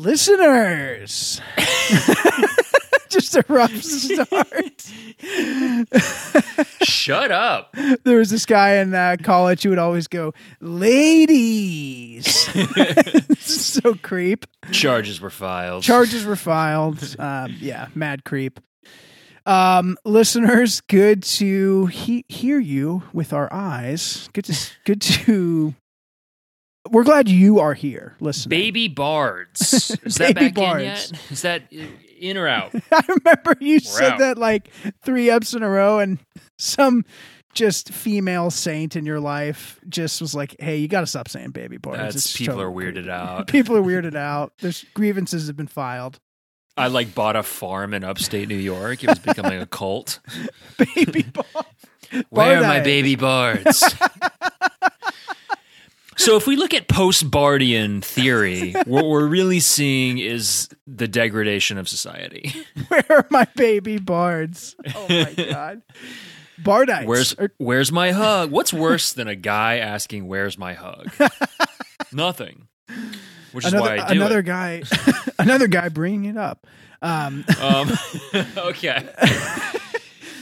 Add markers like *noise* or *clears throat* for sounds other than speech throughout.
listeners. *laughs* Just a rough start. Shut up. There was this guy in uh, college who would always go, "Ladies." *laughs* *laughs* so creep. Charges were filed. Charges were filed. Um, yeah, mad creep. Um, listeners, good to he- hear you with our eyes. Good to good to. We're glad you are here. Listening. Baby Bards. *laughs* Is that Baby back Bards. in yet? Is that uh, in or out? *laughs* I remember you said out. that like three ups in a row, and some just female saint in your life just was like, "Hey, you got to stop saying baby Bards." That's It's people so are weirded out. *laughs* People are weirded out. There's grievances have been filed. I like bought a farm in upstate New York. It was becoming a cult. Baby Bards. Where are my baby bards? So if we look at post-Bardian theory, *laughs* what we're really seeing is the degradation of society. Where are my baby bards? Oh my *laughs* god. Bardites. Where's where's my hug? What's worse than a guy asking where's my hug? *laughs* Nothing. Which is another why I do another it. guy another guy bringing it up. Um, Um, okay.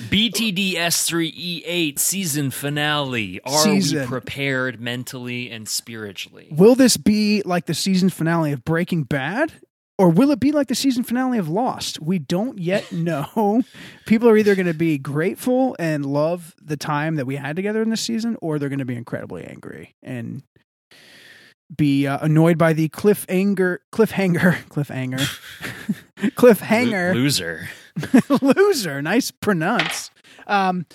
BTD S3E8 season finale. Are Season. we prepared mentally and spiritually? will this be like the season finale of Breaking Bad? Or will it be like the season finale of Lost? We don't yet *laughs* know. People are either going to be grateful and love the time that we had together in this season, or they're going to be incredibly angry and be uh, annoyed by the cliffhanger, cliffhanger, *laughs* cliffhanger, *laughs* cliffhanger. Lo- loser. *laughs* loser. Nice pronounce. Um,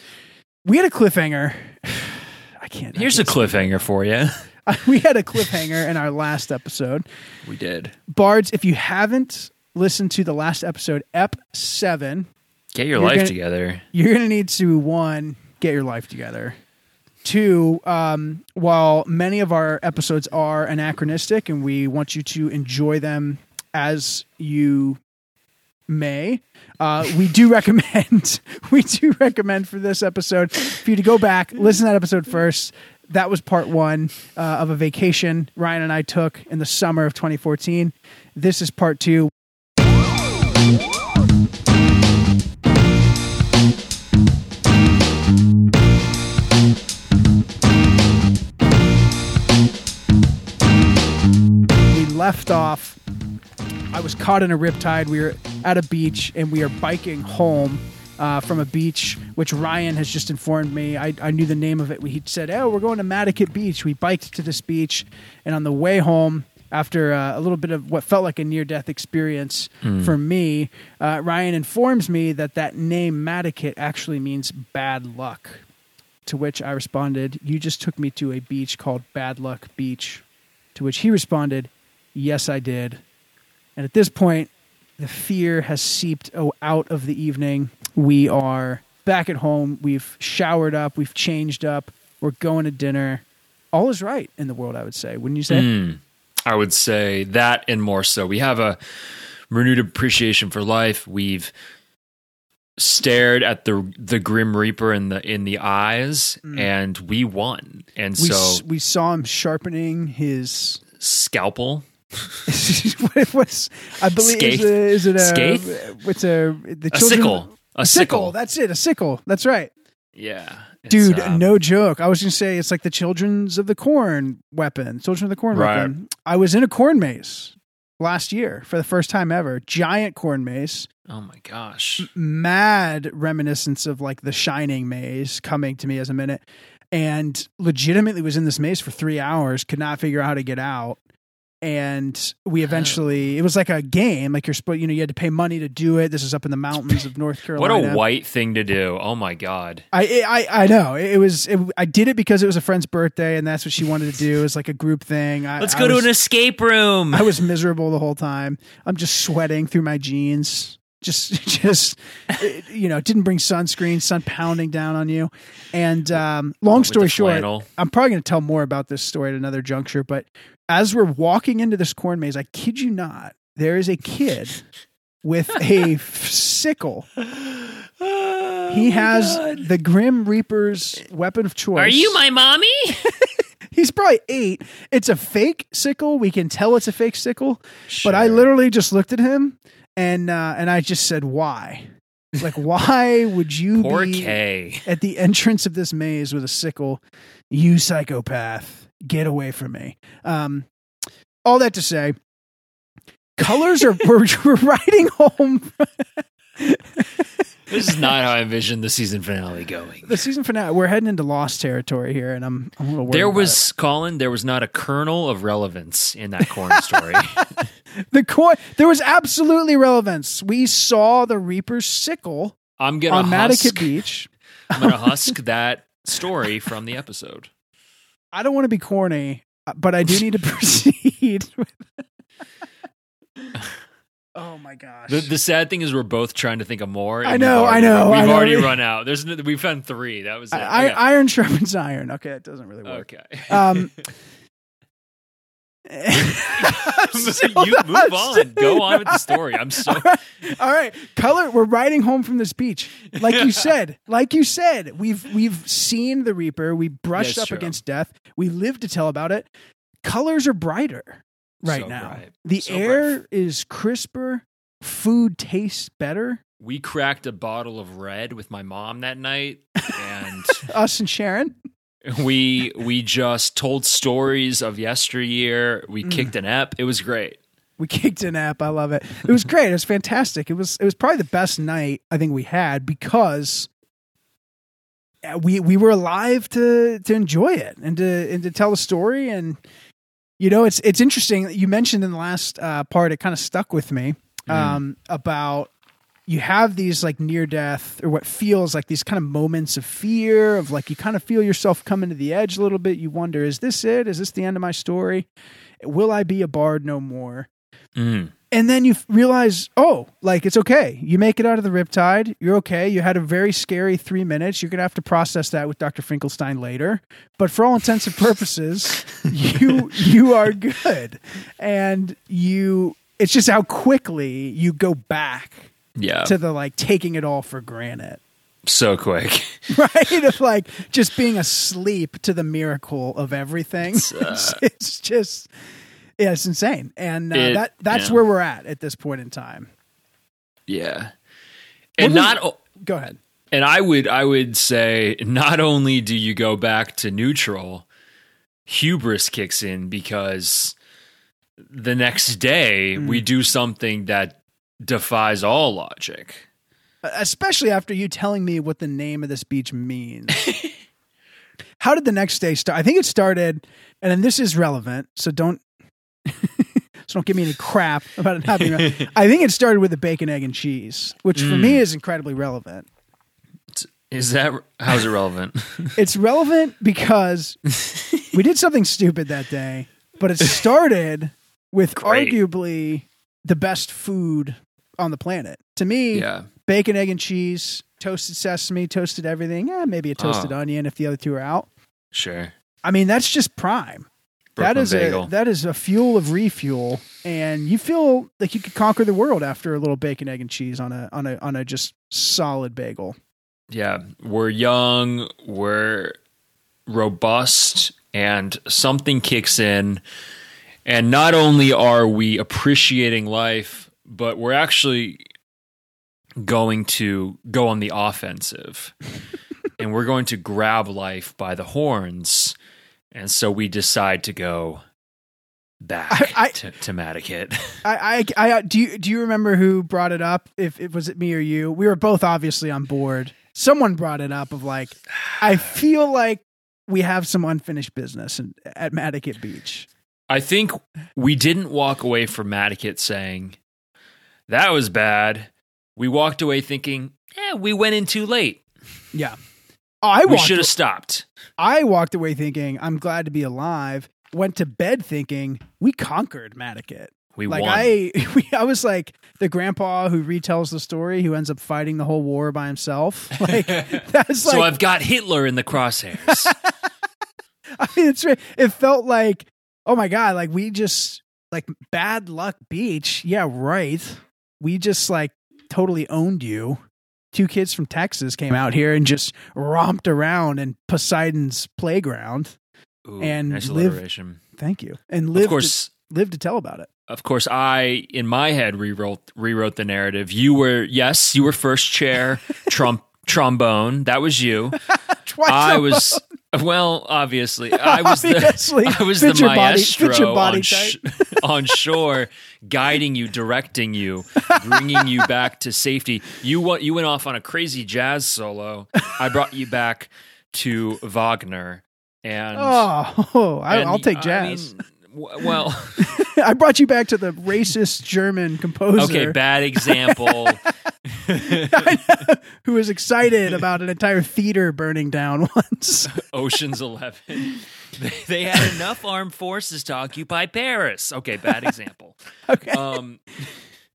we had a cliffhanger. *sighs* I can't. Here's a can't cliffhanger for you. *laughs* *laughs* We had a cliffhanger in our last episode. We did. Bards, if you haven't listened to the last episode, Ep seven, Get your life gonna- together. you're gonna need to one get your life together. Two, um, while many of our episodes are anachronistic and we want you to enjoy them as you may, uh, we do *laughs* recommend *laughs* we do recommend for this episode for you to go back, listen to that episode first. That was part one uh, of a vacation Ryan and I took in the summer of 2014. This is part two. we left off. I was caught in a riptide. We were at a beach and we are biking home uh, from a beach, which Ryan has just informed me. I, I knew the name of it. He said, Oh, we're going to Madaket Beach. We biked to this beach. And on the way home, after uh, a little bit of what felt like a near death experience for me, uh, Ryan informs me that that name Madaket actually means bad luck. To which I responded, You just took me to a beach called Bad Luck Beach. To which he responded, Yes, I did. And at this point, the fear has seeped o- out of the evening. We are back at home. We've showered up. We've changed up. We're going to dinner. All is right in the world, I would say. Wouldn't you say? Mm, I would say that and more so. We have a renewed appreciation for life. We've stared at the the grim reaper in the in the eyes and we won. And We, so s- we saw him sharpening his. scalpel *laughs* what was, I believe, Scathe? is, a, is it a. What's a. The a sickle. A, sickle. That's it. A sickle. That's right. yeah. Dude, um, no joke. I was gonna say it's like the children's of the corn weapon. Children of the corn Right. weapon. I was in a corn maze last year for the first time ever. Giant corn maze. Oh my gosh. Mad reminiscence of like the Shining maze coming to me as a minute. And legitimately was in this maze for three hours, could not figure out how to get out. And we eventually, it was like a game. Like you're supposed, you know, you had to pay money to do it. This is up in the mountains of North carolina *laughs* What a white thing to do. Oh my god. I I I know it was. It, I did it because it was a friend's birthday, and that's what she wanted to do. It was like a group thing. I, Let's I go to was- an escape room. I was miserable the whole time. I'm just sweating through my jeans. Just, *laughs* just, you know, didn't bring sunscreen, sun pounding down on you. And um, long story short. I'm probably going to tell more about this story at another juncture. But as we're walking into this corn maze, I kid you not, there is a kid with a *laughs* sickle. He has the Grim Reaper's weapon of choice. Are you my mommy? *laughs* *laughs* he's probably eight. It's a fake sickle. We can tell it's a fake sickle. But I literally just looked at him and uh, and I just said, "Why? Like, why would you poor be K. at the entrance of this maze with a sickle? You psychopath! Get away from me!" Um, all that to say, colors are *laughs* we're, we're riding home. *laughs* This is not how I envisioned the season finale going. the season finale. We're heading into lost territory here, and I'm I'm a little worried. There was Colin. There was not a kernel of relevance in that corn story. *laughs* the core. There was absolutely relevance. We saw the Reaper's sickle I'm gonna on husk. Beach. I'm gonna husk that story from the episode. I don't want to be corny, uh, but I do need to *laughs* proceed. *laughs* *laughs* oh my gosh! The, the sad thing is we're both trying to think of more. I we've know, I know, We've I know. already run out. There's we've found three. That was it. I, Okay. I, iron sharpens iron. Okay, it doesn't really work. okay. Um, *laughs* *laughs* you move on. Go on with the story. I'm so. All right. All right, color. We're riding home from this beach, like you *laughs* said. Like you said, we've we've seen the Reaper. We brushed That's up true. against death. We live to tell about it. Colors are brighter right So now. bright. The So air bright. is crisper. Food tastes better. We cracked a bottle of red with my mom that night, and Us and Sharon. *laughs* we we just told stories of yesteryear. We Mm. kicked an app. It was great. We kicked an app. I love it. It was great. It was fantastic. It was it was probably the best night I think we had because we we were alive to to enjoy it and to and to tell the story and you know it's it's interesting you mentioned in the last uh, part it kind of stuck with me um, about you have these like near death or what feels like these kind of moments of fear of like you kind of feel yourself coming to the edge a little bit you wonder is this it is this the end of my story will i be a bard no more Mm. and then you realize, oh, like it's okay. You make it out of the riptide. You're okay. You had a very scary three minutes. You're gonna have to process that with Dr. Finkelstein later. But for all intents and purposes, *laughs* you you are good, and you. It's just how quickly you go back Yeah, to the like taking it all for granted, so quick. *laughs* *laughs* right? Of like just being asleep to the miracle of everything. *laughs* It's, uh, It's, it's just. Yeah, it's insane, and uh, It- that that's yeah. where we're at at this point in time. Yeah, and was- not. Go ahead. and I would I would say not only do you go back to neutral, hubris kicks in because the next day Mm. we do something that defies all logic. especially after you telling me what the name of this beach means. *laughs* How did the next day start? I think it started, and then this is relevant, so don't *laughs* so don't give me any crap about it not being. relevant. *laughs* I think it started with the bacon, egg, and cheese, which for Mm. me is incredibly relevant. Is that how's it relevant? It's relevant because we did something stupid that day, but it started with Great. arguably the best food on the planet. To me, yeah, bacon, egg, and cheese, toasted sesame, toasted everything. Yeah, maybe a toasted Oh. onion if the other two are out. sure. I mean, that's just prime. that Brooklyn is bagel. a that is a fuel of refuel, and you feel like you could conquer the world after a little bacon, egg, and cheese on a on a on a just solid bagel. Yeah, we're young, we're robust, and something kicks in. And not only are we appreciating life, but we're actually going to go on the offensive. *laughs* and we're going to grab life by the horns. And so we decide to go back I- I- to, to Madaket. *laughs* I, I, I, do you do you remember who brought it up? If it was it me or you, we were both obviously on board. Someone brought it up of like, I feel like we have some unfinished business in, at Madaket Beach. I think we didn't walk away from Madaket saying that was bad. We walked away thinking, eh, we went in too late. Yeah, oh, I We should have stopped. I walked away thinking I'm glad to be alive. Went to bed thinking we conquered Madaket. We like won. I, *laughs* we, I was like the grandpa who retells the story who ends up fighting the whole war by himself. *laughs* Like *laughs* that's so like I've got Hitler in the crosshairs. I mean, it's it felt like oh my god, like we just like bad luck beach. Yeah, right. We just like totally owned you. Two kids from Texas came out here and just romped around in Poseidon's playground. Ooh, And nice live- alliteration. Thank you. And live Of course, to, to tell about it. of course, I in my head rewrote rewrote the narrative. You were yes, you were first chair *laughs* trump trombone. That was you. *laughs* Twice I was well, obviously, *laughs* I was Obviously. the *laughs* I was Fit the maestro body on, sh- on shore, guiding you, directing you, bringing you back to safety. You went you went off on a crazy jazz solo. I brought you back to Wagner, and Oh, *laughs* I, and I'll take I jazz. mean, w- well, *laughs* I brought you back to the racist German composer okay, bad example. *laughs* who was excited about an entire theater burning down *laughs* once. Ocean's Eleven. They, they had enough armed forces to occupy Paris. Okay, bad example. Okay. Um,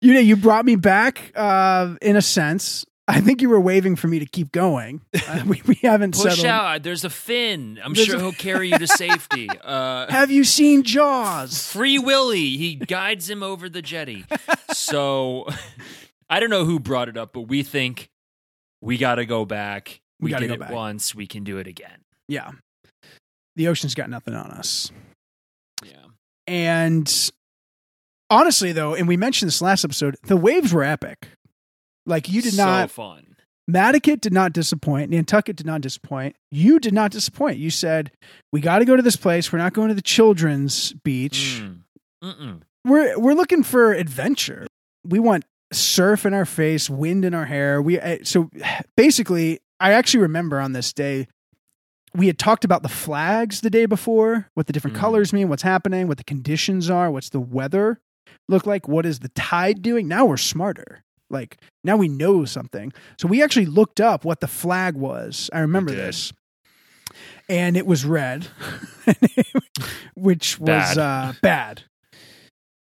you know, you brought me back uh, in a sense. I think you were waving for me to keep going. *laughs* Uh, we, we haven't push settled. out. There's a fin. I'm There's sure a- he'll *laughs* carry you to safety. Uh, Have you seen Jaws? Free Willy. He guides him over the jetty. So *laughs* I don't know who brought it up, but we think we got to go back. We We, gotta did go it back. once. We can do it again. Yeah. The ocean's got nothing on us. Yeah. And honestly, though, and we mentioned this last episode, the waves were epic. Like you did so not, fun. Madaket did not disappoint. Nantucket did not disappoint. You did not disappoint. You said we got to go to this place. We're not going to the children's beach. Mm. Mm-mm. We're we're looking for adventure. We want surf in our face, wind in our hair. We uh, so *sighs* basically, I actually remember on this day we had talked about the flags the day before, what the different Mhm. colors mean, what's happening, what the conditions are, what's the weather look like, what is the tide doing. Now we're smarter. Like now we know something. So we actually looked up what the flag was. I remember this. And it was red, *laughs* which was Bad. uh, bad.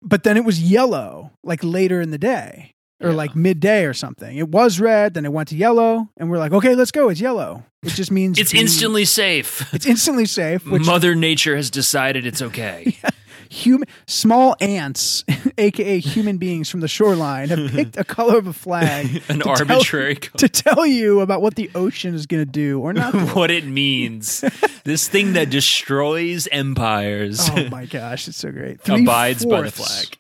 But then it was yellow, like later in the day or Yeah. like midday or something. It was red, then it went to yellow, and we're like, okay, let's go. It's yellow. It just means It's instantly safe. it's instantly safe. Which Mother Nature has decided it's okay. *laughs* human small ants, *laughs* aka human beings from the shoreline, have *laughs* picked a color of a flag *laughs* An to tell- arbitrary to tell you about what the ocean is going to do or not. what it means. this thing that destroys empires oh my gosh, it's so great. abides by the flag.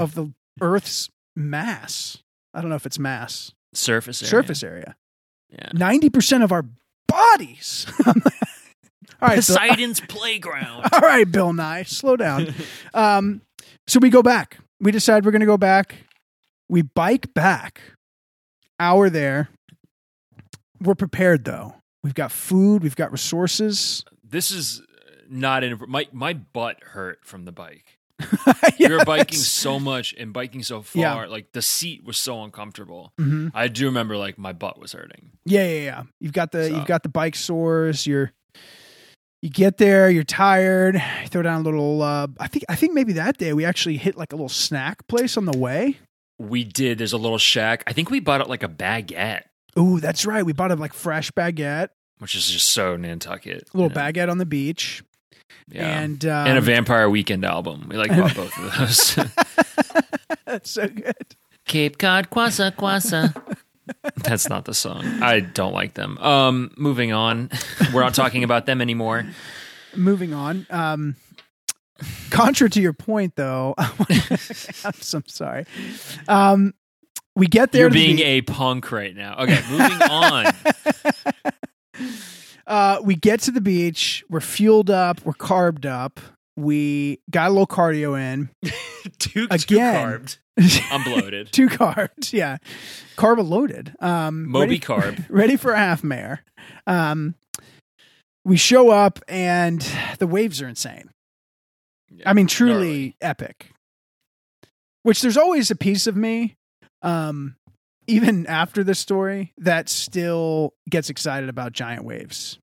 of the Earth's mass. I don't know if it's mass Surface area. surface area. Yeah. Ninety percent of our bodies. All right, Bill, Poseidon's *laughs* playground. all right, Bill Nye, slow down. Um, so we go back. We decide we're going to go back. We bike back. Hour there. We're prepared though. We've got food. We've got resources. This is not in my my butt hurt from the bike. yeah, *laughs* we were biking so much and biking so far, Yeah. like the seat was so uncomfortable. Mhm. I do remember like my butt was hurting. Yeah, yeah, yeah. You've got the So- you've got the bike sores. You're you get there. You're tired. You throw down a little. Uh, I think I think maybe that day we actually hit like a little snack place on the way. We did. There's a little shack. I think we bought it like a baguette, Ooh, that's right. We bought a like fresh baguette, which is just so Nantucket. a little Yeah. baguette on the beach, Yeah. and um, and a Vampire Weekend album. We like bought both of *laughs* those. *laughs* that's so good. Cape Cod Kwassa Kwassa. *laughs* That's not the song. I don't like them. Um, moving on. *laughs* We're not talking about them anymore. Moving on. Um, contra to your point, though, *laughs* I'm so sorry. Um, we get there. You're to the being a punk right now. Okay, moving on. *laughs* uh, we get to the beach. We're fueled up. We're carbed up. We got a little cardio in. *laughs* too, too Again. carbed. *laughs* I'm bloated. Two carbs. *laughs* Yeah. Carb loaded. Um, Moby ready, carb. ready for a half mare. Um, we show up and the waves are insane. I mean, truly Gnarly. epic. Which there's always a piece of me, um, even after this story, that still gets excited about giant waves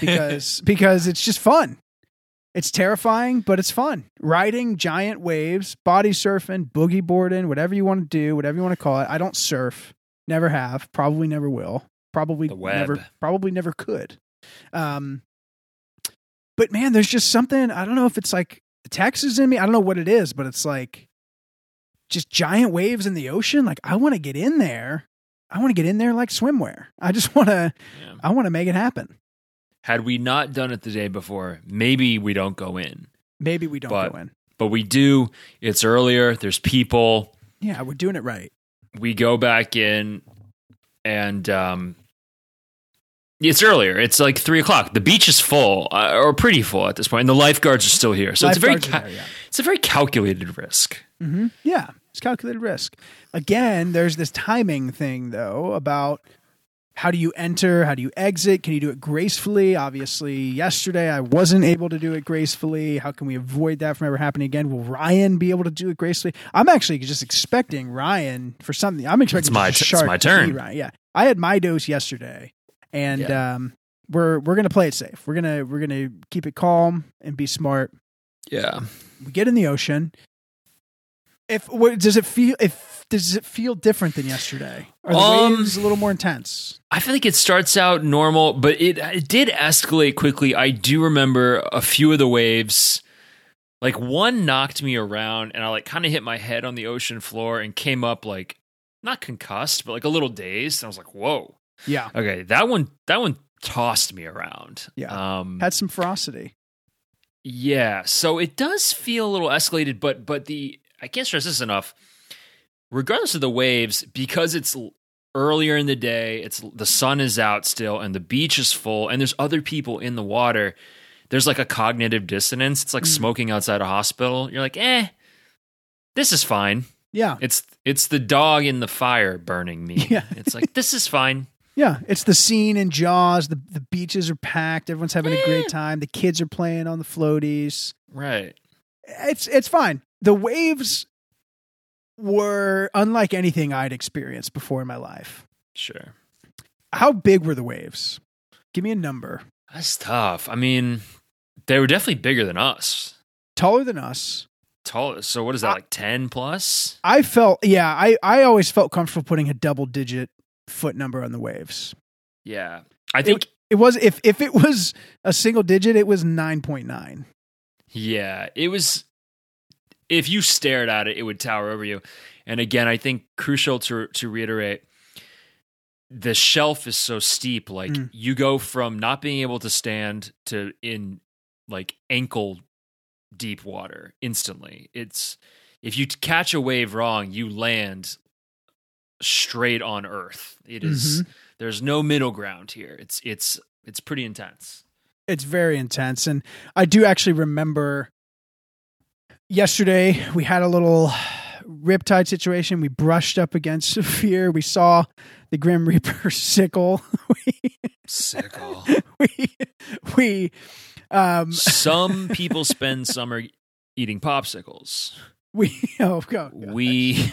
because because it's just fun. It's terrifying, but it's fun. Riding giant waves, body surfing, boogie boarding, whatever you want to do, whatever you want to call it. I don't surf, never have, probably never will, probably never, probably never could. Um, but man, there's just something. I don't know if it's like the Texas in me. I don't know what it is, but it's like just giant waves in the ocean. Like I want to get in there. I want to get in there like swimwear. I just want to. Yeah. I want to make it happen. Had we not done it the day before, maybe we don't go in. Maybe we don't But- go in. But we do. It's earlier. There's people. Yeah, we're doing it right. We go back in, and um, it's earlier. It's like three o'clock. The beach is full, uh, or pretty full at this point, and the lifeguards are still here. So it's a very, ca- there, yeah. it's a very calculated risk. hmm Yeah, it's calculated risk. Again, there's this timing thing though about how do you enter, how do you exit, can you do it gracefully? Obviously, yesterday I wasn't able to do it gracefully. How can we avoid that from ever happening again? Will Ryan be able to do it gracefully? I'm actually just expecting Ryan for something. I'm expecting It's my t- it's my turn. Ryan. Yeah, I had my dose yesterday, and Yeah. um, we're we're gonna play it safe. We're gonna we're gonna keep it calm and be smart Yeah. we get in the ocean. If what does it feel? If does it feel different than yesterday? Are the Um, waves a little more intense? I feel like it starts out normal, but it it did escalate quickly. I do remember a few of the waves. Like one knocked me around and I like kind of hit my head on the ocean floor and came up like not concussed, but like a little dazed. And I was like, "Whoa." Yeah, Okay, that one that one tossed me around. Yeah. Um had some ferocity. yeah, so it does feel a little escalated, but but the I can't stress this enough. Regardless of the waves, because it's earlier in the day, it's the sun is out still, and the beach is full, and there's other people in the water. There's like a cognitive dissonance. It's like Mm. smoking outside a hospital. You're like, eh, this is fine. Yeah, It's it's the dog in the fire burning me. *laughs* Yeah. It's like this is fine. yeah. It's the scene in Jaws. The the beaches are packed. Everyone's having a great time. The kids are playing on the floaties. Right. It's it's fine. The waves were unlike anything I'd experienced before in my life. Sure. How big were the waves? Give me a number. That's tough. I mean, they were definitely bigger than us. Taller than us. Tall. So what is that I- like ten plus? I felt yeah, I, I always felt comfortable putting a double digit foot number on the waves. Yeah, I think. It was if if it was a single digit, it was nine point nine. yeah, it was. If you stared at it, it would tower over you. And again, I think crucial to to reiterate, the shelf is so steep. Like Mm. you go from not being able to stand to in like ankle deep water instantly. It's if you catch a wave wrong, you land straight on earth. It is- there's no middle ground here. It's it's it's pretty intense. It's very intense, and I do actually remember yesterday we had a little riptide situation. We brushed up against *laughs* fear. We saw the Grim Reaper *laughs* sickle. *laughs* we Sickle. we we um Some people spend summer eating popsicles. we oh god We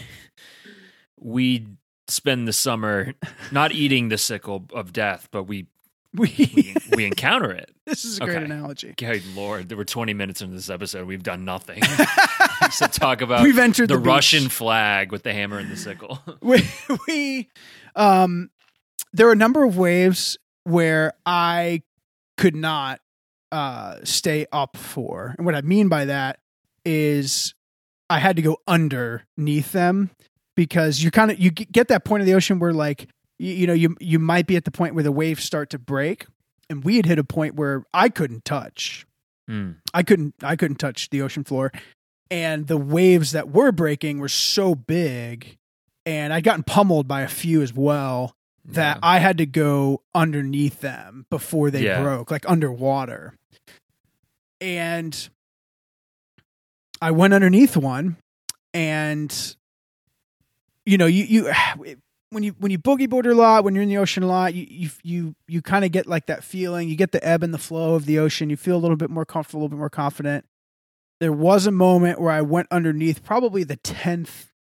we spend the summer not eating the sickle of death, but we we, we, encounter it. *laughs* this is a great analogy. Good lord, there were 20 minutes into this episode. We've done nothing *laughs* *laughs* except talk about We've entered the, the. Russian flag with the hammer and the sickle. we, we um there are a number of waves where I could not uh stay up for. And what I mean by that is I had to go underneath them because you kind of you get that point of the ocean where like you, you know you you might be at the point where the waves start to break and we had hit a point where I couldn't touch. Hmm. I couldn't I couldn't touch the ocean floor and the waves that were breaking were so big and I'd gotten pummeled by a few as well that Yeah. I had to go underneath them before they Yeah. broke, like underwater. And I went underneath one and you know, you you *sighs* when you when you boogie board a lot, when you're in the ocean a lot, you you you, you kind of get like that feeling. You get the ebb and the flow of the ocean. You feel a little bit more comfortable, a little bit more confident. There was a moment where I went underneath, probably the tenth,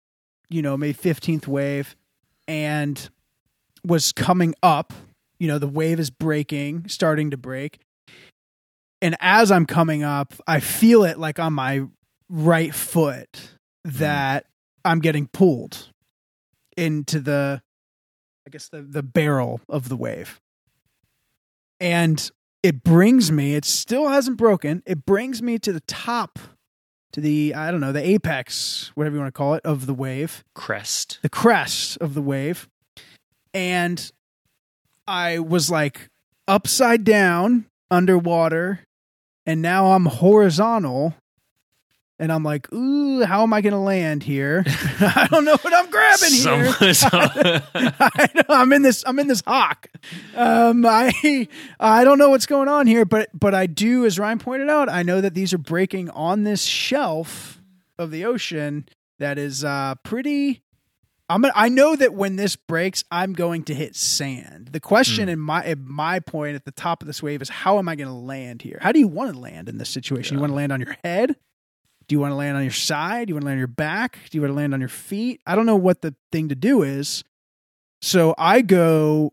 you know, maybe fifteenth wave, and was coming up. You know, the wave is breaking, starting to break. And as I'm coming up, I feel it like on my right foot mm-hmm. that I'm getting pulled into the I guess the the barrel of the wave. And it brings me, it still hasn't broken. It brings me to the top to the I don't know, the apex, whatever you want to call it, of the wave crest. the crest of the wave and i was like upside down underwater, and now I'm horizontal. And I'm like, ooh, how am I going to land here? *laughs* I don't know what I'm grabbing here. *laughs* *laughs* I know, I'm in this. I'm in this hawk. Um, I I don't know what's going on here, but but I do, as Ryan pointed out, I know that these are breaking on this shelf of the ocean that is uh pretty. I'm gonna, I know that when this breaks, I'm going to hit sand. The question in my in my point at the top of this wave is how am I going to land here? How do you want to land in this situation? You want to land on your head? Do you want to land on your side? Do you want to land on your back? Do you want to land on your feet? I don't know what the thing to do is. So I go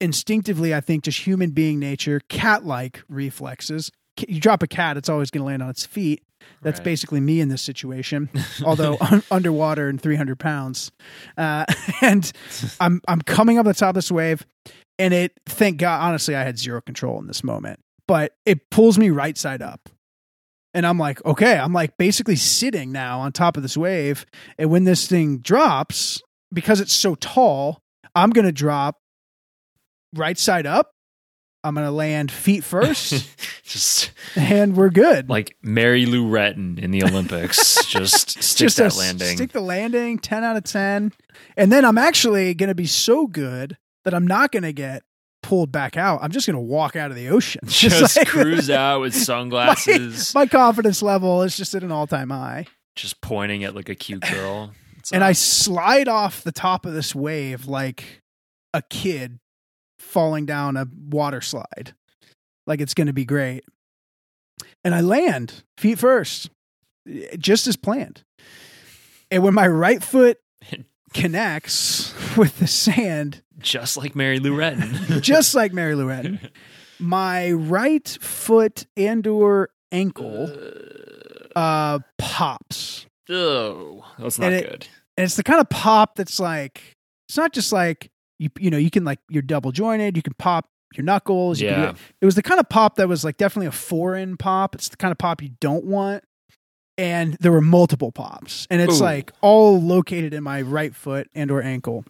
instinctively, I think, just human being nature, cat like reflexes. You drop a cat, it's always going to land on its feet. That's Right. basically me in this situation, *laughs* although un- underwater and 300 pounds. Uh, *laughs* and I'm, I'm coming up the top of this wave, and it, thank God, honestly, I had zero control in this moment, but it pulls me right side up. And I'm like, okay, I'm like basically sitting now on top of this wave. And when this thing drops, because it's so tall, I'm going to drop right side up. I'm going to land feet first, *laughs* just and we're good. like Mary Lou Retton in the Olympics. *laughs* just stick Just that a- landing. Stick the landing, 10 out of 10. And then I'm actually going to be so good that I'm not going to get pulled back out. I'm just going to walk out of the ocean. *laughs* just like- cruise *laughs* out with sunglasses, My confidence level is just at an all time high. just pointing at like a cute *laughs* girl. It's and like- I slide off the top of this wave like a kid falling down a water slide. Like it's going to be great. And I land feet first, just as planned. And when my right foot connects *laughs* with the sand, just like Mary Lou Retton. *laughs* just like Mary Lou Retton, my right foot and or ankle uh pops. oh, that's not And it- good. and it's the kind of pop that's like it's not just like you you know you can like you're double jointed you can pop your knuckles you Yeah. it was the kind of pop that was like definitely a foreign pop it's the kind of pop you don't want and there were multiple pops and it's Ooh. like all located in my right foot and or ankle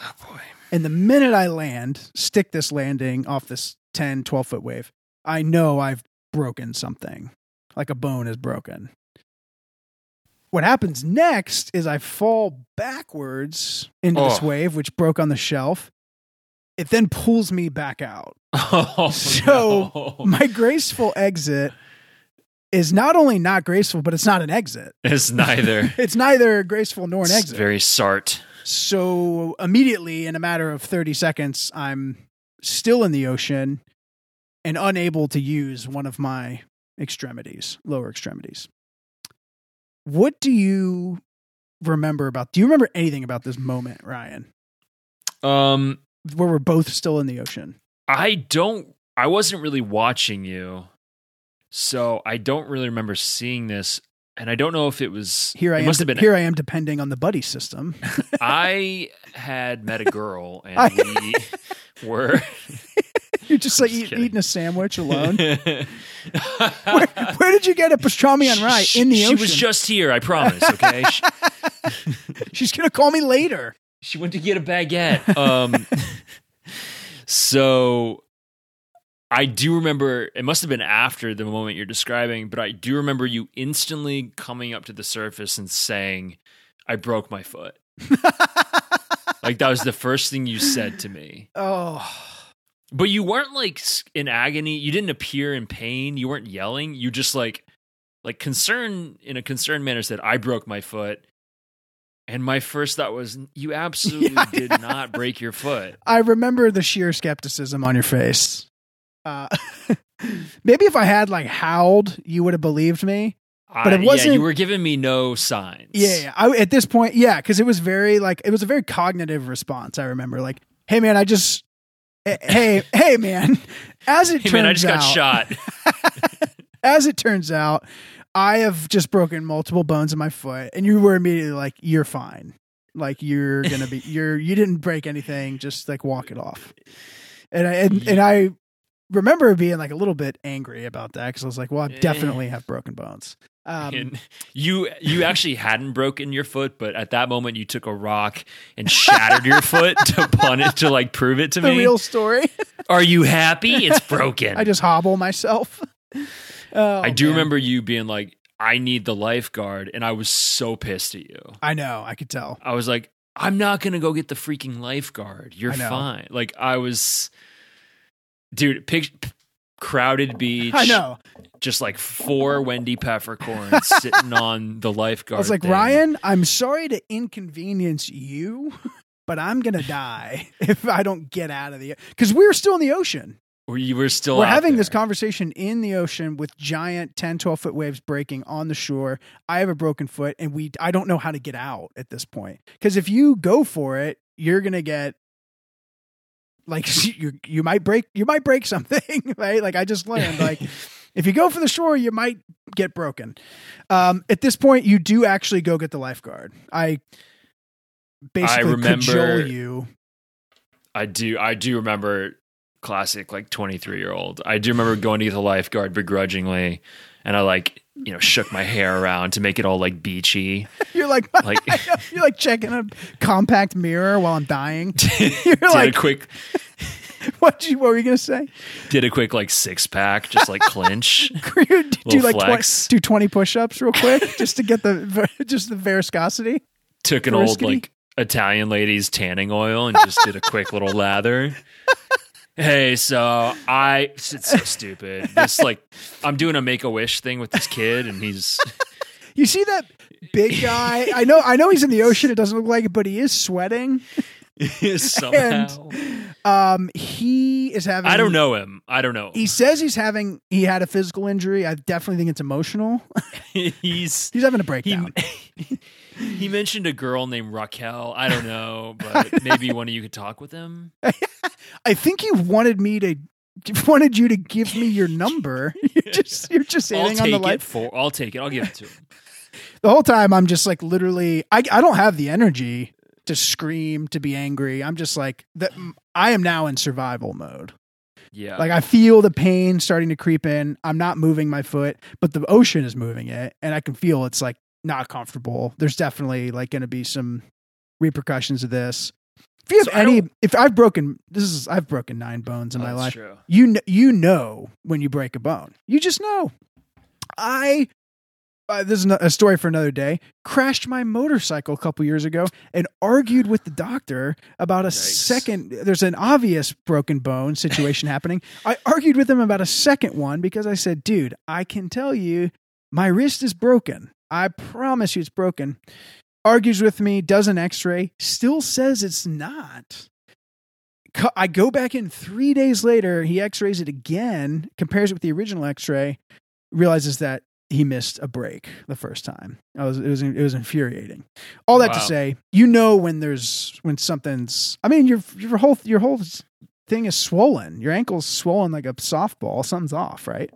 Oh boy. and the minute i land stick this landing off this 10 12 foot wave i know i've broken something like a bone is broken what happens next is I fall backwards into this Oh. wave, which broke on the shelf. It then pulls me back out. *laughs* Oh, So, no. My graceful exit is not only not graceful, but it's not an exit. it's neither. *laughs* It's neither graceful nor an It's exit. very sart. so immediately, in a matter of 30 seconds, I'm still in the ocean and unable to use one of my extremities, lower extremities. What do you remember about? Do you remember anything about this moment, Ryan, Um, where we're both still in the ocean? I don't. I wasn't really watching you, so I don't really remember seeing this. And I don't know if it was. Here I. Must have been. Here I am, depending on the buddy system. *laughs* I had met a girl, *laughs* and I- we *laughs* were. You're just like Just eat, eating a sandwich alone. where, where, did you get a pastrami on rye in the she ocean? She was just here. I promise. Okay. she, She's gonna call me later. she went to get a baguette. Um. so I do remember it must have been after the moment you're describing, but I do remember you instantly coming up to the surface and saying, I broke my foot. *laughs* like that was the first thing you said to me. Oh, But you weren't like in agony. You didn't appear in pain. You weren't yelling. You just like like concern in a concerned manner said, I broke my foot. And my first thought was, you *laughs* absolutely Yeah, did yeah. not break your foot. I remember the sheer skepticism on your face. Uh, *laughs* maybe if I had like howled, you would have believed me. But it I- wasn't- Yeah, you were giving me no signs. Yeah, yeah. I, at this point, yeah, because it was very like it was a very cognitive response. I remember like, "Hey man, I just, eh, hey, *laughs* hey man." As it Hey turns man, I just got out, shot. *laughs* as it turns out, I have just broken multiple bones in my foot, and you were immediately like, "You're fine. Like you're gonna be. You're you didn't break anything. Just like walk it off." And I and, and I remember being like a little bit angry about that because I was like, "Well, I definitely have broken bones." Um, you you actually hadn't broken your foot, but at that moment you took a rock and shattered your foot to *laughs* pun it to like prove it to me. the me. real story. *laughs* Are you happy? It's broken. I just hobble myself. *laughs* Oh, I do man. remember you being like, I need the lifeguard. And I was so pissed at you. I know. I could tell. I was like, I'm not going to go get the freaking lifeguard. You're fine. Like, I was, dude, pic- crowded beach. I know. Just like four Wendy Peppercorns *laughs* sitting on the lifeguard. I was like, thing. Ryan, I'm sorry to inconvenience you, but I'm gonna die *laughs* if I don't get out of the because we're still in the ocean. Were you were still We're having this conversation in the ocean with giant 10, 12 foot waves breaking on the shore. I have a broken foot and we I don't know how to get out at this point. Because if you go for it, you're gonna get like *laughs* you you might break you might break something, *laughs* right? Like I just learned like if you go for the shore, you might get broken. Um, at this point, you do actually go get the lifeguard. I basically remember- cajole you. I do. I do remember classic like 23 year old. I do remember going to get the lifeguard begrudgingly, and I like you know shook my hair around to make it all like beachy. *laughs* You're like, *laughs* Like- *laughs* you're like checking a compact mirror while I'm dying. You're did like, a quick what? You, what were you gonna say? did a quick like six pack, just like clinch. do Little like 20, flex. do twenty push-ups real quick just to get the just the viscosity. Took an old like Italian lady's tanning oil and just did a quick little lather. Hey, so I it's so stupid. This like I'm doing a make a wish thing with this kid, and he's *laughs* You see that big guy? I know, I know he's in the ocean. It doesn't look like it, but he is sweating. *laughs* somehow Um, he is having. I don't know him. I don't know. He says he's having. He had a physical injury. I definitely think it's emotional. *laughs* *laughs* he's he's having a breakdown. *laughs* he mentioned a girl named Raquel. I don't know, but maybe one of you could talk with him. I think he wanted me to wanted you to give me your number. You're just you're just I'll sitting on the light. for. I'll take it. I'll give it to him. The whole time I'm just like literally I I don't have the energy to scream to be angry. I'm just like that I am now in survival mode. Yeah, Like I feel the pain starting to creep in. I'm not moving my foot, but the ocean is moving it and I can feel it's like not comfortable. There's definitely like going to be some repercussions of this. If you have So any if I've broken this is I've broken 9 bones in my that's life. True. you kn- you know when you break a bone. You just know. I uh, this is a story for another day. Crashed my motorcycle a couple years ago and argued with the doctor about a Yikes. second. There's an obvious broken bone situation *laughs* happening. I argued with him about a second one because I said, "Dude, I can tell you, my wrist is broken. I promise you, it's broken." Argues with me, does an X-ray, still says it's not. I go back in three days later. He X-rays it again, compares it with the original X-ray, realizes that he missed a break the first time. I was it was it was infuriating. All that to say, you know when there's when something's. I mean, your your whole your whole thing is swollen. Your ankle's swollen like a softball. Something's off, right?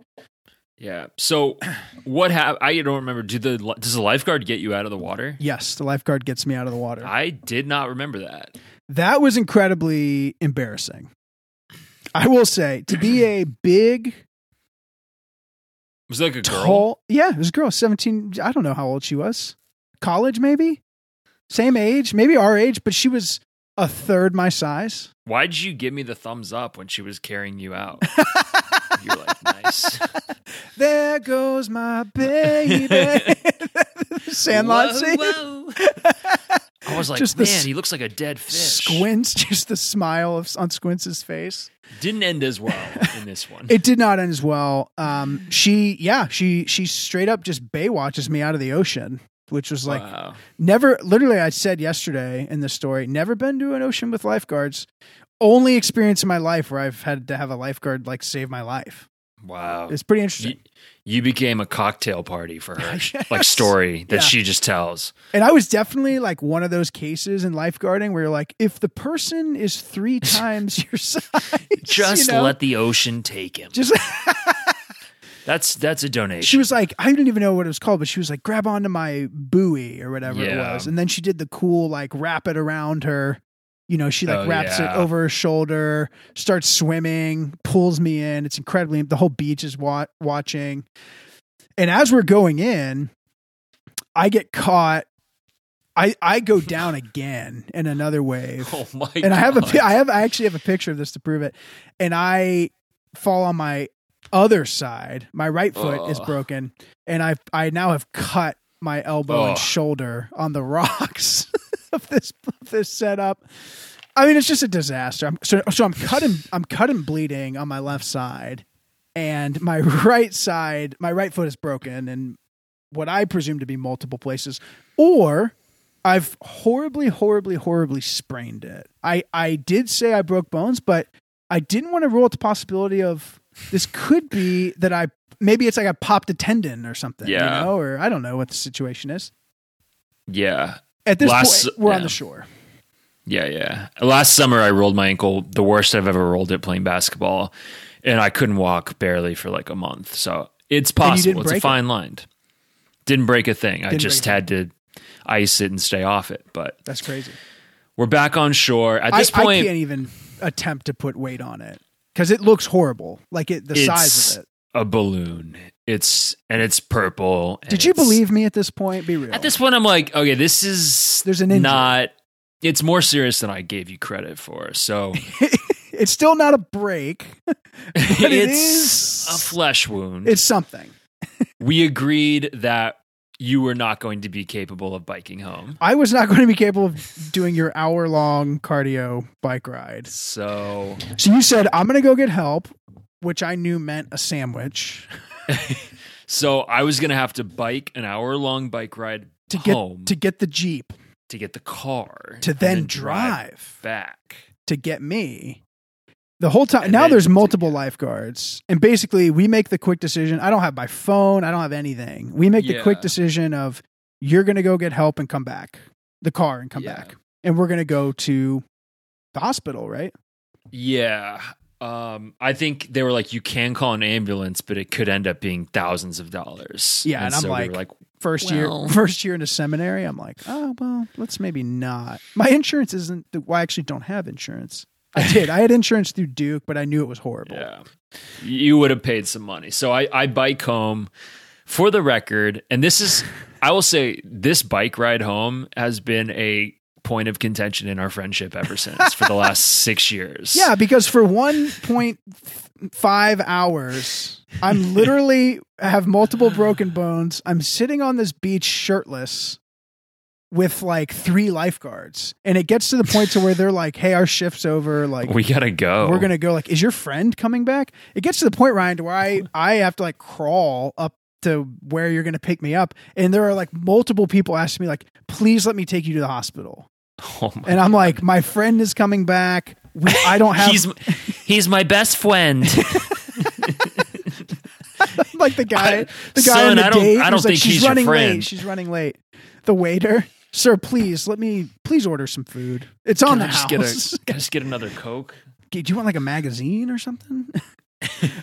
Yeah. So *clears throat* what happened? I don't remember. Do the does the lifeguard get you out of the water? Yes, the lifeguard gets me out of the water. I did not remember that. That was incredibly embarrassing. I will say to be a big Was that like a girl? tall yeah it was a girl 17 i don't know how old she was college maybe same age maybe our age but she was a third my size Why did you give me the thumbs up when she was carrying you out? *laughs* You're like nice. *laughs* there goes my baby *laughs* sandlot Whoa, scene. whoa. I was like, Just man, he looks like a dead fish. squints just the smile of, on Squints' face Didn't end as well in this one. it did not end as well um she yeah she she straight up just baywatches me out of the ocean which was like wow. Never, literally, I said yesterday in the story, never been to an ocean with lifeguards. Only experience in my life where I've had to have a lifeguard like save my life. Wow. It's pretty interesting. you became a cocktail party for her, *laughs* Yes. like story that Yeah. she just tells. And I was definitely like one of those cases in lifeguarding where you're like, if the person is three *laughs* times your size, Just you know, let the ocean take him. just. *laughs* That's that's a donation. she was like, I didn't even know what it was called, but she was like, grab onto my buoy or whatever it was. And then she did the cool, like, wrap it around her. You know, she like Oh, wraps yeah. it over her shoulder, starts swimming, pulls me in. It's incredibly, the whole beach is wa- watching. And as we're going in, I get caught I I go *laughs* down again in another wave. Oh my! and I have a God. I have I actually have a picture of this to prove it. And I fall on my other side. My right foot is broken, and I I now have cut my elbow and shoulder on the *laughs* rocks *laughs* of this of this setup. I mean, it's just a disaster. I'm, so so I'm cutting I'm cutting bleeding on my left side, and my *laughs* right side my right foot is broken, and what I presume to be multiple places, or I've horribly, horribly, horribly sprained it. I, I did say I broke bones, but I didn't want to rule out the possibility of this could be that I maybe it's like I popped a tendon or something, Yeah. you know, or I don't know what the situation is. Yeah, At this Last- point, we're on the shore. yeah, yeah. Last summer, I rolled my ankle, the worst I've ever rolled it playing basketball, and I couldn't walk barely for like a month. So it's possible. It's a break it? fine line. Didn't break a thing. I Didn't just break a had to ice it and stay off it. But That's crazy. we're back on shore at this I point. I can't even attempt to put weight on it because it looks horrible. Like it, the size of it. A balloon. It's and it's purple. and Did you it's- believe me at this point? Be real. At this point, I'm like, okay, this is There's an injury. not. It's more serious than I gave you credit for. So *laughs* it's still not a break, *laughs* but it it's a flesh wound. it's something. *laughs* we agreed that you were not going to be capable of biking home. I was not going to be capable of doing your hour long cardio bike ride. So So you said, I'm going to go get help, which I knew meant a sandwich so I was gonna have to bike an hour long bike ride to get home to get the Jeep, to get the car to and then drive back. to get me. The whole time. And Now there's multiple get- lifeguards. And basically, we make the quick decision. I don't have my phone. I don't have anything. We make the quick decision of you're going to go get help and come back, the car and come Yeah. back. And we're going to go to the hospital, right? Yeah. Um, I think they were like, you can call an ambulance, but it could end up being thousands of dollars. Yeah, and I'm so like, were like, first Well- year *laughs* first year in a seminary i'm like oh well let's maybe not my insurance isn't the, well, i actually don't have insurance i *laughs* did i had insurance through duke but i knew it was horrible Yeah. You would have paid some money. So I, I bike home for the record. And this is, I will say, this bike ride home has been a point of contention in our friendship ever since for the last *laughs* six years. yeah because for 1.5 hours i'm literally have multiple broken bones. I'm sitting on this beach shirtless with like three lifeguards. And it gets to the point to where they're like hey our shift's over like We got to go. we're gonna go. Like is your friend coming back? It gets to the point ryan to where i i have to like crawl up to where you're gonna pick me up. And there are like multiple people asking me like please let me take you to the hospital *laughs* Oh my and i'm like my friend is coming back we, i don't have *laughs* he's he's my best friend. *laughs* like the guy I- the guy son, on the I don't- date I don't who's like, think she's your running friend." late she's running late the waiter sir please let me please order some food it's on Can the I just house get a, can I just get another Coke? do you want like a magazine or something?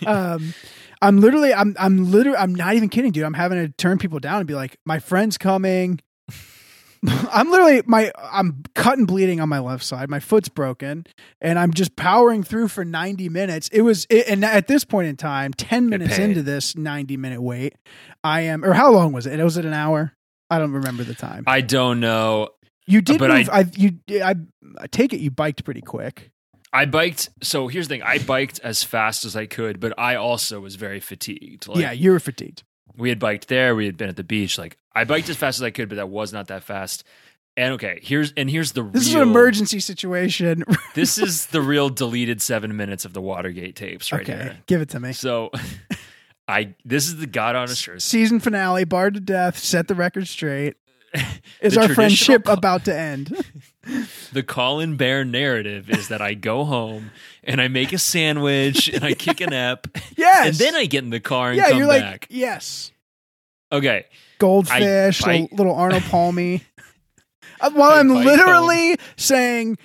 um, I'm literally, I'm, I'm literally, I'm not even kidding, dude. I'm having to turn people down and be like, my friend's coming. *laughs* I'm literally my, I'm cut and bleeding on my left side. My foot's broken, and I'm just powering through for 90 minutes. It was, it, and at this point in time, 10 minutes into this 90 minute wait, I am, or how long was it? Was it an hour? I don't remember the time. I don't know. You did, but move, I, you, I, I take it you biked pretty quick. I biked. So here's the thing: I biked as fast as I could, but I also was very fatigued. Like, yeah, you were fatigued. We had biked there. We had been at the beach. Like I biked as fast as I could, but that was not that fast. And okay, here's and here's the This is real, an emergency situation. *laughs* This is the real deleted seven minutes of the Watergate tapes right okay, here. give it to me. So, *laughs* I this is the God honest truth. Season finale, barred to death, set the record straight. *laughs* Is our friendship co- about to end? The Colin Bear narrative is that I go home and I make a sandwich and I kick a nap, Yes. and then I get in the car and yeah, come you're like, back. yes. Okay, Goldfish, little, bite- little Arnold Palmy. *laughs* Uh, While I I'm literally saying,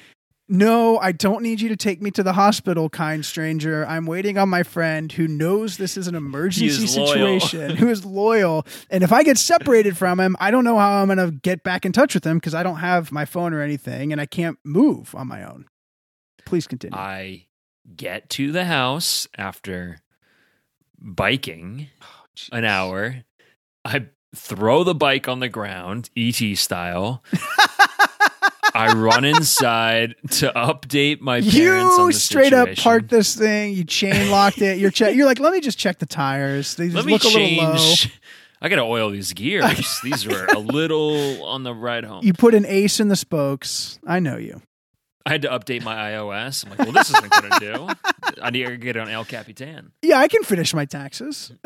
no, I don't need you to take me to the hospital, kind stranger. I'm waiting on my friend who knows this is an emergency is situation, *laughs* who is loyal. And if I get separated from him, I don't know how I'm going to get back in touch with him because I don't have my phone or anything and I can't move on my own. Please continue. I get to the house after biking Oh, an hour. I throw the bike on the ground, ET style. I run inside to update my parents on You straight up parked this thing. You chain locked it. You're che- You're like, let me just check the tires. They just Let me look a little low. *laughs* I gotta oil these gears. *laughs* these were a little on the ride home. You put an ace in the spokes. I know you. I had to update my iOS. I'm like, well, this isn't gonna do. I need to get on El Capitan. Yeah, I can finish my taxes. *laughs*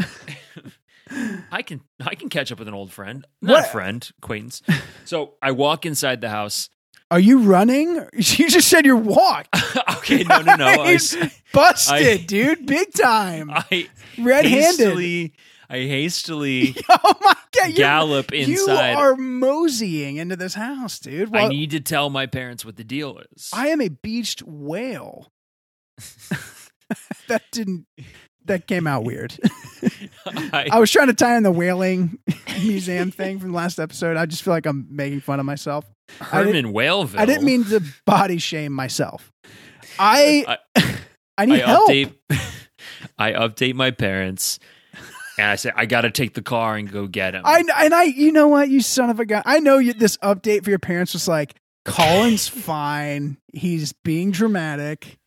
I can I can catch up with an old friend, not a friend, acquaintance. So I walk inside the house. Are you running? *laughs* You just said you're walked. *laughs* okay, no, no, no. I, Busted, I- dude. Big time. *laughs* I Red handed. hastily, I hastily Oh my god. gallop inside. You are moseying into this house, dude. I need to tell my parents what the deal is. I am a beached whale. that didn't. That came out weird. *laughs* *laughs* I- I was trying to tie in the whaling *laughs* museum thing from the last episode. I just feel like I'm making fun of myself. I didn't- Herman Whaleville. I didn't mean to body shame myself. I I, I need I help. update. I update my parents, and I say I got to take the car and go get him. I and I, you know what, you son of a gun. I know you, this update for your parents was like, Colin's fine. He's being dramatic.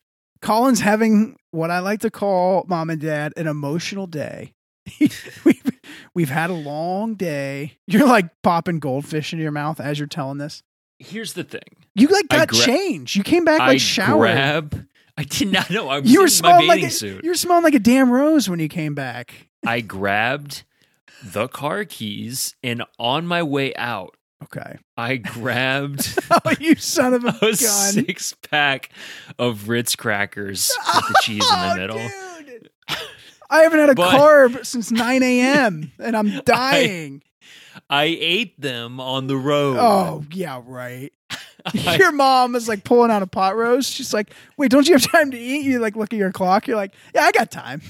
Colin's having what I like to call mom and dad an emotional day. *laughs* we've, we've had a long day. You're like popping goldfish into your mouth as you're telling this. Here's the thing. You like got gra- changed. You came back like I showered. grab. I did not know. I was you were in my smelling bathing like a, suit. you were smelling like a damn rose when you came back. I grabbed the car keys, and on my way out, Okay. I grabbed *laughs* Oh, you son of a, *laughs* a six pack of Ritz crackers with the *laughs* cheese in the Oh, middle. dude. I haven't had a But- carb since 9 a.m. and I'm dying. I ate them on the road. oh, yeah, right. I- your mom is like pulling out a pot roast. She's like, wait, don't you have time to eat? You like look at your clock. You're like, yeah, I got time.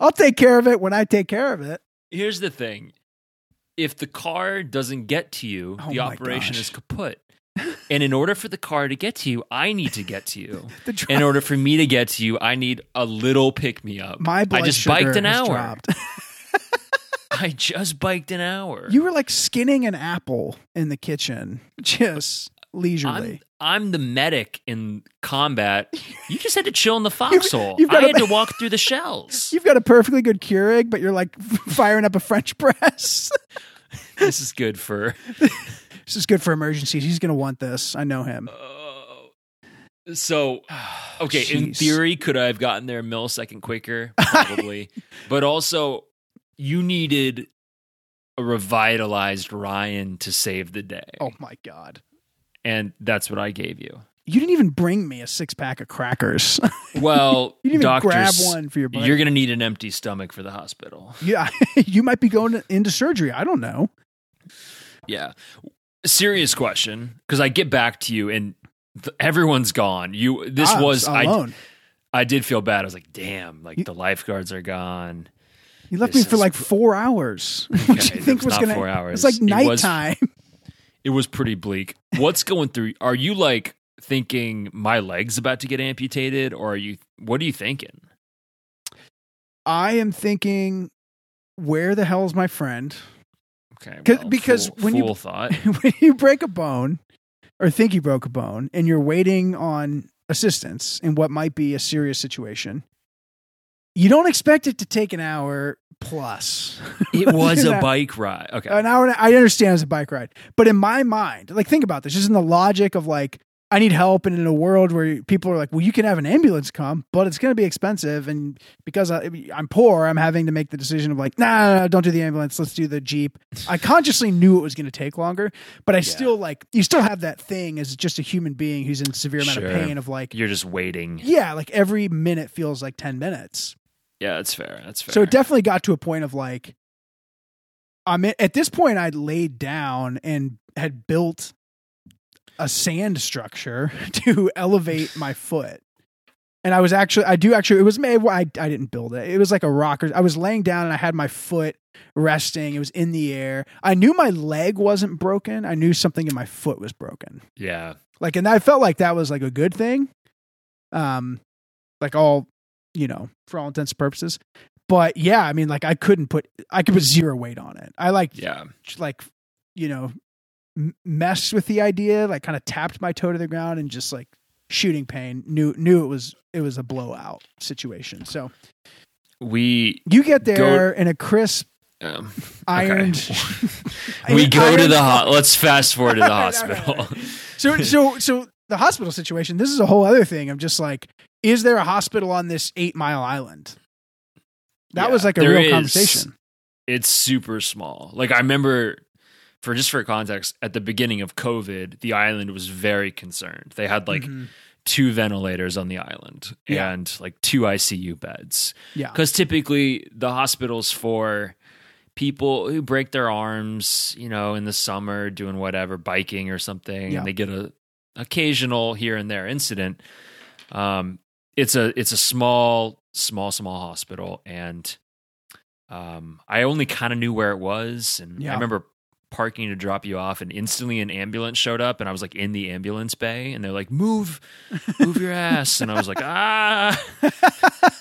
I'll take care of it when I take care of it. Here's the thing. If the car doesn't get to you, Oh the operation gosh. is kaput. and in order for the car to get to you, I need to get to *laughs* you. In order for me to get to you, I need a little pick me up. My blood I just sugar biked an hour. dropped. *laughs* I just biked an hour. You were like skinning an apple in the kitchen, just leisurely. I'm, I'm the medic in combat. You just had to chill in the *laughs* foxhole. you've got I a- had to *laughs* walk through the shells. You've got a perfectly good Keurig, but you're like *laughs* firing up a French press. this is good for. this is good for emergencies. He's going to want this. I know him. Oh. so, *sighs* okay, in theory, could I have gotten there a millisecond quicker? Probably. but also, you needed a revitalized Ryan to save the day. Oh my God. And that's what I gave you. You didn't even bring me a six pack of crackers. *laughs* Well, you didn't even doctors, grab one for your buddy. you're going to need an empty stomach for the hospital. yeah, *laughs* you might be going into surgery. I don't know. Yeah. Serious question because I get back to you and th- everyone's gone. You this I was I alone. I did feel bad. I was like, damn, like You- the lifeguards are gone. you left this me for like four hours. *laughs* Okay, Which you think was was going to four hours. It's like It was- nighttime. It was pretty bleak. What's going through? Are you like thinking my leg's about to get amputated, or are you? What are you thinking? I am thinking, where the hell is my friend? Okay, well, because full- when you- full thought, *laughs* when you break a bone or think you broke a bone and you're waiting on assistance in what might be a serious situation, you don't expect it to take an hour plus. it *laughs* was a know? bike ride. Okay, An hour. I understand it's a bike ride, but in my mind, like think about this, just in the logic of like I need help, and in a world where people are like, well, you can have an ambulance come, but it's going to be expensive, and because I, I'm poor, I'm having to make the decision of like, nah, no, no, don't do the ambulance, let's do the jeep. *laughs* I consciously knew it was going to take longer, but I still like you still have that thing as just a human being who's in severe amount Sure. of pain of like, you're just waiting. yeah, like every minute feels like ten minutes. Yeah, that's fair. That's fair. So it definitely got to a point of like, I'm at, at this point I'd laid down and had built a sand structure *laughs* to elevate my foot. And I was actually, I do actually, it was made, well, I, I didn't build it. It was like a rocker. I was laying down and I had my foot resting. It was in the air. I knew my leg wasn't broken. I knew something in my foot was broken. yeah. Like, and I felt like that was like a good thing. Um, like all, you know, for all intents and purposes. but yeah, I mean, like I couldn't put I could put zero weight on it. I like Yeah. like you know m- messed with the idea, like kind of tapped my toe to the ground and just like shooting pain. Knew knew it was it was a blowout situation. So We you get there in a crisp um, ironed. *laughs* *laughs* we go to the ho- let's fast forward to the All right, all right, hospital. so so so the hospital situation. This is a whole other thing. I'm just like, is there a hospital on this eight mile island? That Yeah, was like a real is. conversation. it's super small. Like I remember for just for context, at the beginning of COVID, the island was very concerned. They had like Mhm. two ventilators on the island Yeah. and like two ICU beds. yeah, Because typically the hospital's for people who break their arms, you know, in the summer doing whatever, biking or something, Yeah. and they get a occasional here and there incident. Um, it's a it's a small, small, small hospital, and um, I only kind of knew where it was, and Yeah. I remember parking to drop you off, and instantly an ambulance showed up, and I was like in the ambulance bay, and they're like, "Move, move your ass," and I was like, "Ah, *laughs*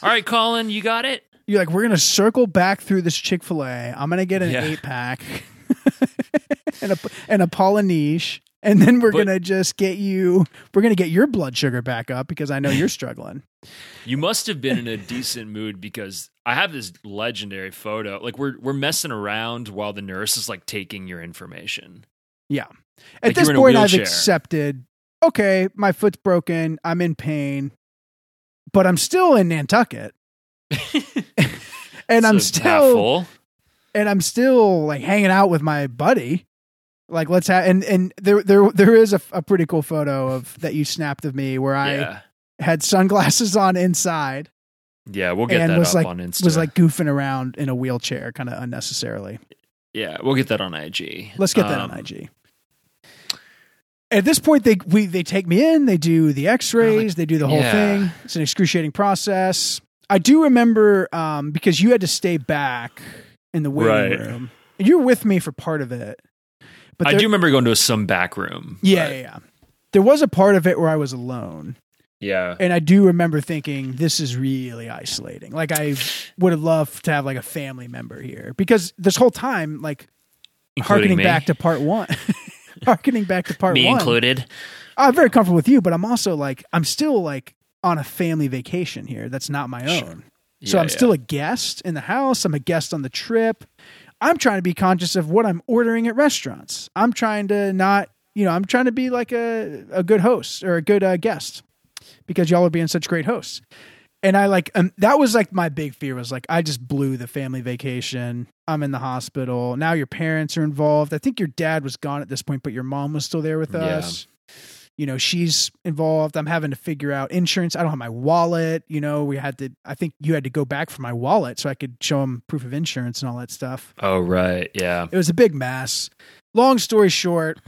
all right, Colin, you got it." You're like, we're gonna circle back through this Chick Fil A. I'm gonna get an Yeah. eight pack *laughs* and a and a Polynesian, and then we're But- gonna just get you. We're gonna get your blood sugar back up because I know you're *laughs* struggling. You must have been in a decent mood because I have this legendary photo. Like we're we're messing around while the nurse is like taking your information. Yeah. At Like this you're in a point, I've accepted. Okay, my foot's broken. I'm in pain, but I'm still in Nantucket, *laughs* and I'm a half still and I'm still like hanging out with my buddy. Like let's have and and there there there is a, a pretty cool photo of that you snapped of me where I yeah, had sunglasses on inside yeah, we'll get that was up like on Insta. was like goofing around in a wheelchair kind of unnecessarily. yeah, we'll get that on IG. Let's get that Um, on IG. At this point, they we they take me in. They do the X-rays. they do the whole yeah. thing. It's an excruciating process. I do remember um, because you had to stay back in the waiting Right. room. You were with me for part of it, but I there- do remember going to some back room. Yeah, yeah, yeah. There was a part of it where I was alone, yeah. and I do remember thinking this is really isolating. Like I would have loved to have like a family member here because this whole time, like harkening back to part one, *laughs* harkening back to part me one. included. I'm very comfortable with you, but I'm also like I'm still like on a family vacation here. That's not my own. Sure. So I'm yeah. still a guest in the house. I'm a guest on the trip. I'm trying to be conscious of what I'm ordering at restaurants. I'm trying to not, you know, I'm trying to be like a, a good host or a good uh, guest because y'all are being such great hosts. And I like, um, that was like my big fear was like, I just blew the family vacation. I'm in the hospital. Now your parents are involved. I think your dad was gone at this point, but your mom was still there with Yeah. us. You know, she's involved. I'm having to figure out insurance. I don't have my wallet. You know, we had to, I think you had to go back for my wallet so I could show him proof of insurance and all that stuff. Oh right, yeah. It was a big mess. Long story short,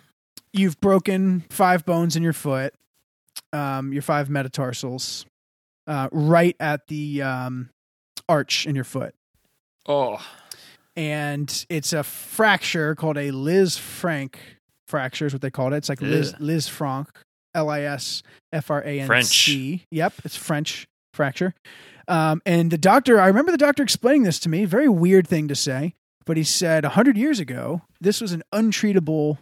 you've broken five bones in your foot, um, your five metatarsals, uh, right at the um, arch in your foot. Oh, And it's a fracture called a Lisfranc fracture, is what they called it. It's like Liz, Lisfranc, L I S F R A N. C. Yep, it's French fracture. Um, and the doctor, I remember the doctor explaining this to me. Very weird thing to say, but he said 100 years ago, this was an untreatable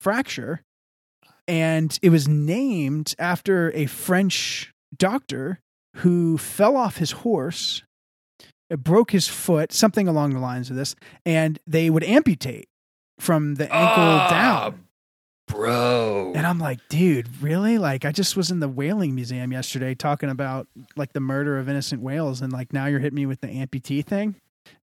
fracture. And it was named after a French doctor who fell off his horse, broke his foot, something along the lines of this, and they would amputate from the ankle Ah, down. bro. And I'm like, dude, really? Like, I just was in the whaling museum yesterday talking about like the murder of innocent whales, and like now you're hitting me with the amputee thing.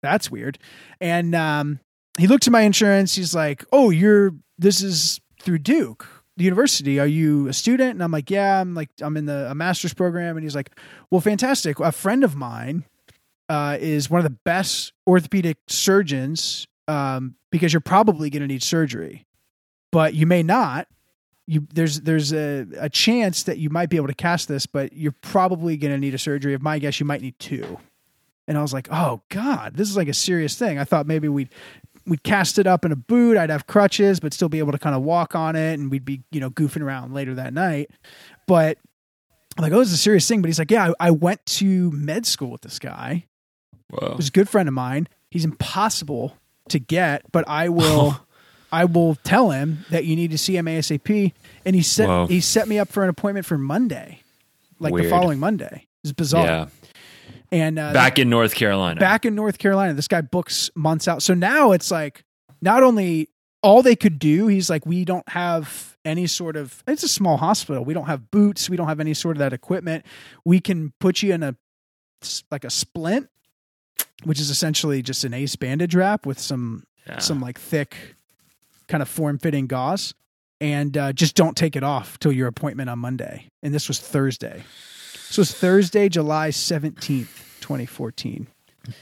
That's weird. And um, he looked at my insurance. He's like, oh, you're this is through Duke the University. Are you a student? And I'm like, yeah, I'm like I'm in the a master's program. And he's like, well, fantastic. A friend of mine uh, is one of the best orthopedic surgeons um, because you're probably going to need surgery, but you may not. You there's there's a, a chance that you might be able to cast this, but you're probably going to need a surgery. If my guess, you might need two. And I was like, oh god, this is like a serious thing. I thought maybe we'd we'd cast it up in a boot. I'd have crutches, but still be able to kind of walk on it, and we'd be you know goofing around later that night. But I'm like, oh, this is a serious thing. But he's like, yeah, I, I went to med school with this guy Whoa. was a good friend of mine. He's impossible to get, but I will *laughs* I will tell him that you need to see him ASAP. And he set Whoa. he set me up for an appointment for Monday. Like the following Monday. It's bizarre. Yeah. And uh, Back in North Carolina. back in North Carolina. This guy books months out. So now it's like not only all they could do, he's like, we don't have any sort of it's a small hospital. We don't have boots, we don't have any sort of that equipment. We can put you in a like a splint, which is essentially just an ace bandage wrap with some Yeah. some like thick kind of form fitting gauze. And uh, just don't take it off till your appointment on Monday. And this was Thursday. This was Thursday, July 17th, 2014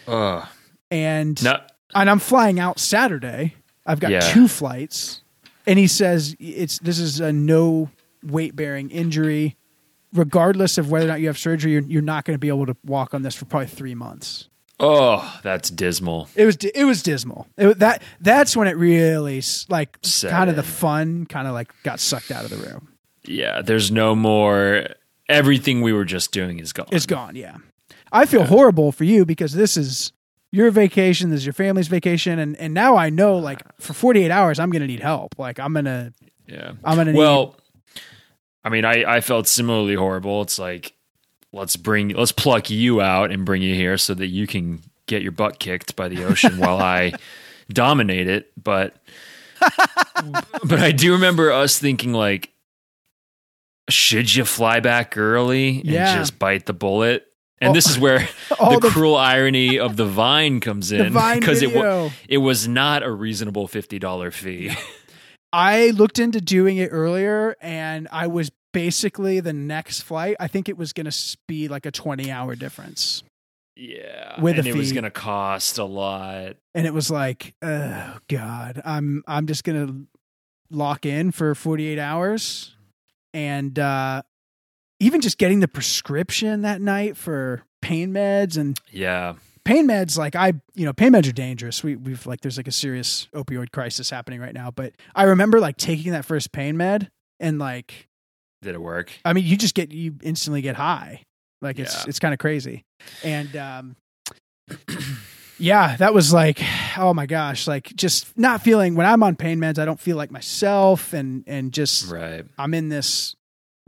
Ugh. and No, and I'm flying out Saturday. I've got Yeah. two flights, and he says it's this is a no weight bearing injury, regardless of whether or not you have surgery. You're, you're not going to be able to walk on this for probably three months. Oh, that's dismal. It was it was dismal. It, that that's when it really like kind of the fun kind of like got sucked out of the room. Yeah, there's no more. Everything we were just doing is gone. It's gone. Yeah, I feel horrible for you because this is your vacation. This is your family's vacation, and and now I know like for 48 hours I'm going to need help. Like I'm gonna yeah. I'm gonna need Well, I mean, I, I felt similarly horrible. It's like let's bring let's pluck you out and bring you here so that you can get your butt kicked by the ocean while I *laughs* dominate it. But *laughs* but I do remember us thinking like, should you fly back early and Yeah. just bite the bullet? And Oh, this is where *laughs* the, the- cruel irony of the Vine comes in because it wa- video. it was not a reasonable fifty dollar fee. I looked into doing it earlier, and I was basically the next flight. I think it was going to be like a 20 hour difference, Yeah, With and it was going to cost a lot. and it was like, oh god, I'm I'm just going to lock in for 48 hours, and uh, even just getting the prescription that night for pain meds and Yeah, pain meds like i you know pain meds are dangerous. We, we've like there's like a serious opioid crisis happening right now. But i remember like taking that first pain med and like did it work? i mean you just get you instantly get high like it's Yeah. it's kind of crazy and um *clears throat* yeah that was like oh my gosh like just not feeling when i'm on pain meds i don't feel like myself and and just Right. i'm in this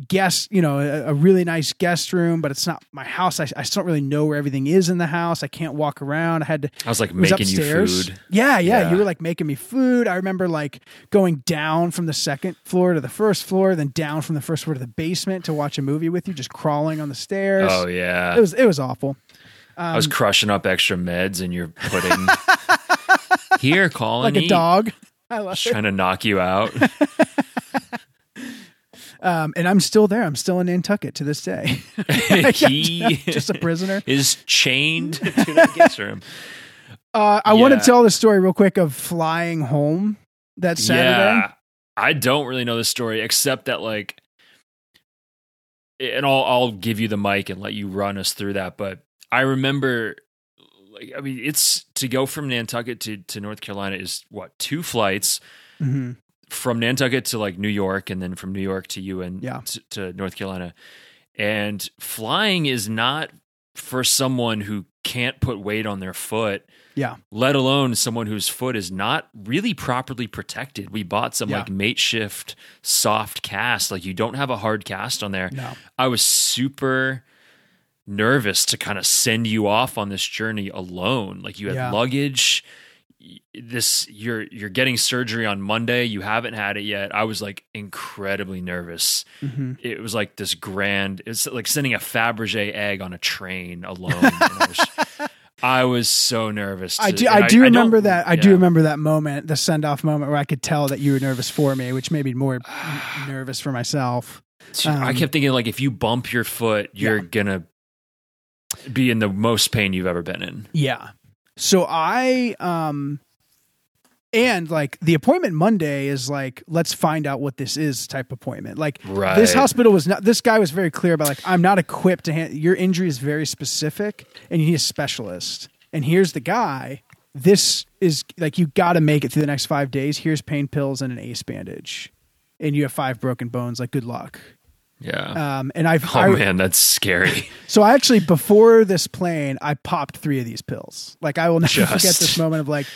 guest you know a, a really nice guest room but it's not my house I, I still don't really know where everything is in the house i can't walk around i had to I was like was making upstairs. you food. Yeah, yeah, Yeah. You were like making me food. I remember like going down from the second floor to the first floor, then down from the first floor to the basement to watch a movie with you, just crawling on the stairs. Oh yeah, It was it was awful. I was Um, crushing up extra meds, and you're putting *laughs* here, calling like a eat." dog. I love Just it. trying to knock you out. *laughs* Um, and I'm still there. I'm still in Nantucket to this day. *laughs* *laughs* he *laughs* just a prisoner. is chained to the guest room. Uh, I want to tell the story real quick of flying home that Saturday. Yeah, I don't really know the story except that like, and I'll I'll give you the mic and let you run us through that. But I remember, like, I mean, it's to go from Nantucket to to North Carolina is what two flights Mhm. From Nantucket to like New York, and then from New York to you and Yeah. to, to North Carolina. And flying is not for someone who can't put weight on their foot Yeah. let alone someone whose foot is not really properly protected. We bought some Yeah. like makeshift soft cast, like you don't have a hard cast on there. No. I was super nervous to kind of send you off on this journey alone. Like you had Yeah. luggage. This you're you're getting surgery on Monday. You haven't had it yet. I was like incredibly nervous. hmm It was like this grand. It's like sending a Fabergé egg on a train alone. I, was, *laughs* I was so nervous. I do. I do don't- remember that. I do remember that moment, the send off moment, where I could tell that you were nervous for me, which made me more *sighs* nervous for myself. I Um, kept thinking like if you bump your foot, you're Yeah. gonna be in the most pain you've ever been in. Yeah. So I um and like the appointment Monday is like let's find out what this is type appointment. Like Right. this hospital was not this guy was very clear about like I'm not equipped to hand your injury is very specific and you need a specialist. And here's the guy. This is like you got to make it through the next 5 days. Here's pain pills and an ace bandage. And you have five broken bones like good luck. Yeah. Um, and I've oh I- man, that's scary. *laughs* so I actually before this plane, I popped three of these pills. Like I will never Just. forget this moment of like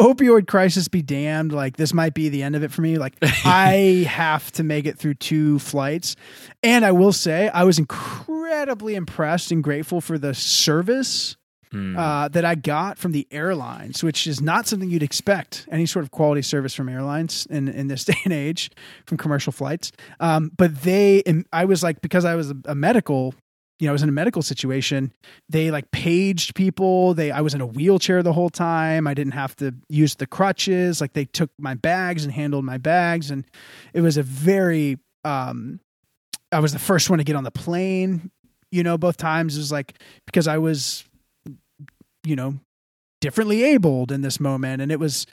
opioid crisis be damned. Like this might be the end of it for me. Like *laughs* I have to make it through two flights. And I will say I was incredibly impressed and grateful for the service Hmm. uh, that I got from the airlines, which is not something you'd expect any sort of quality service from airlines in, in this *laughs* day and age from commercial flights. Um, but they, I was like, because I was a, a medical, you know, I was in a medical situation. They like paged people. They, I was in a wheelchair the whole time. I didn't have to use the crutches. Like they took my bags and handled my bags, and it was a very. Um, I was the first one to get on the plane. You know, both times it was like because I was you know differently abled in this moment. And it was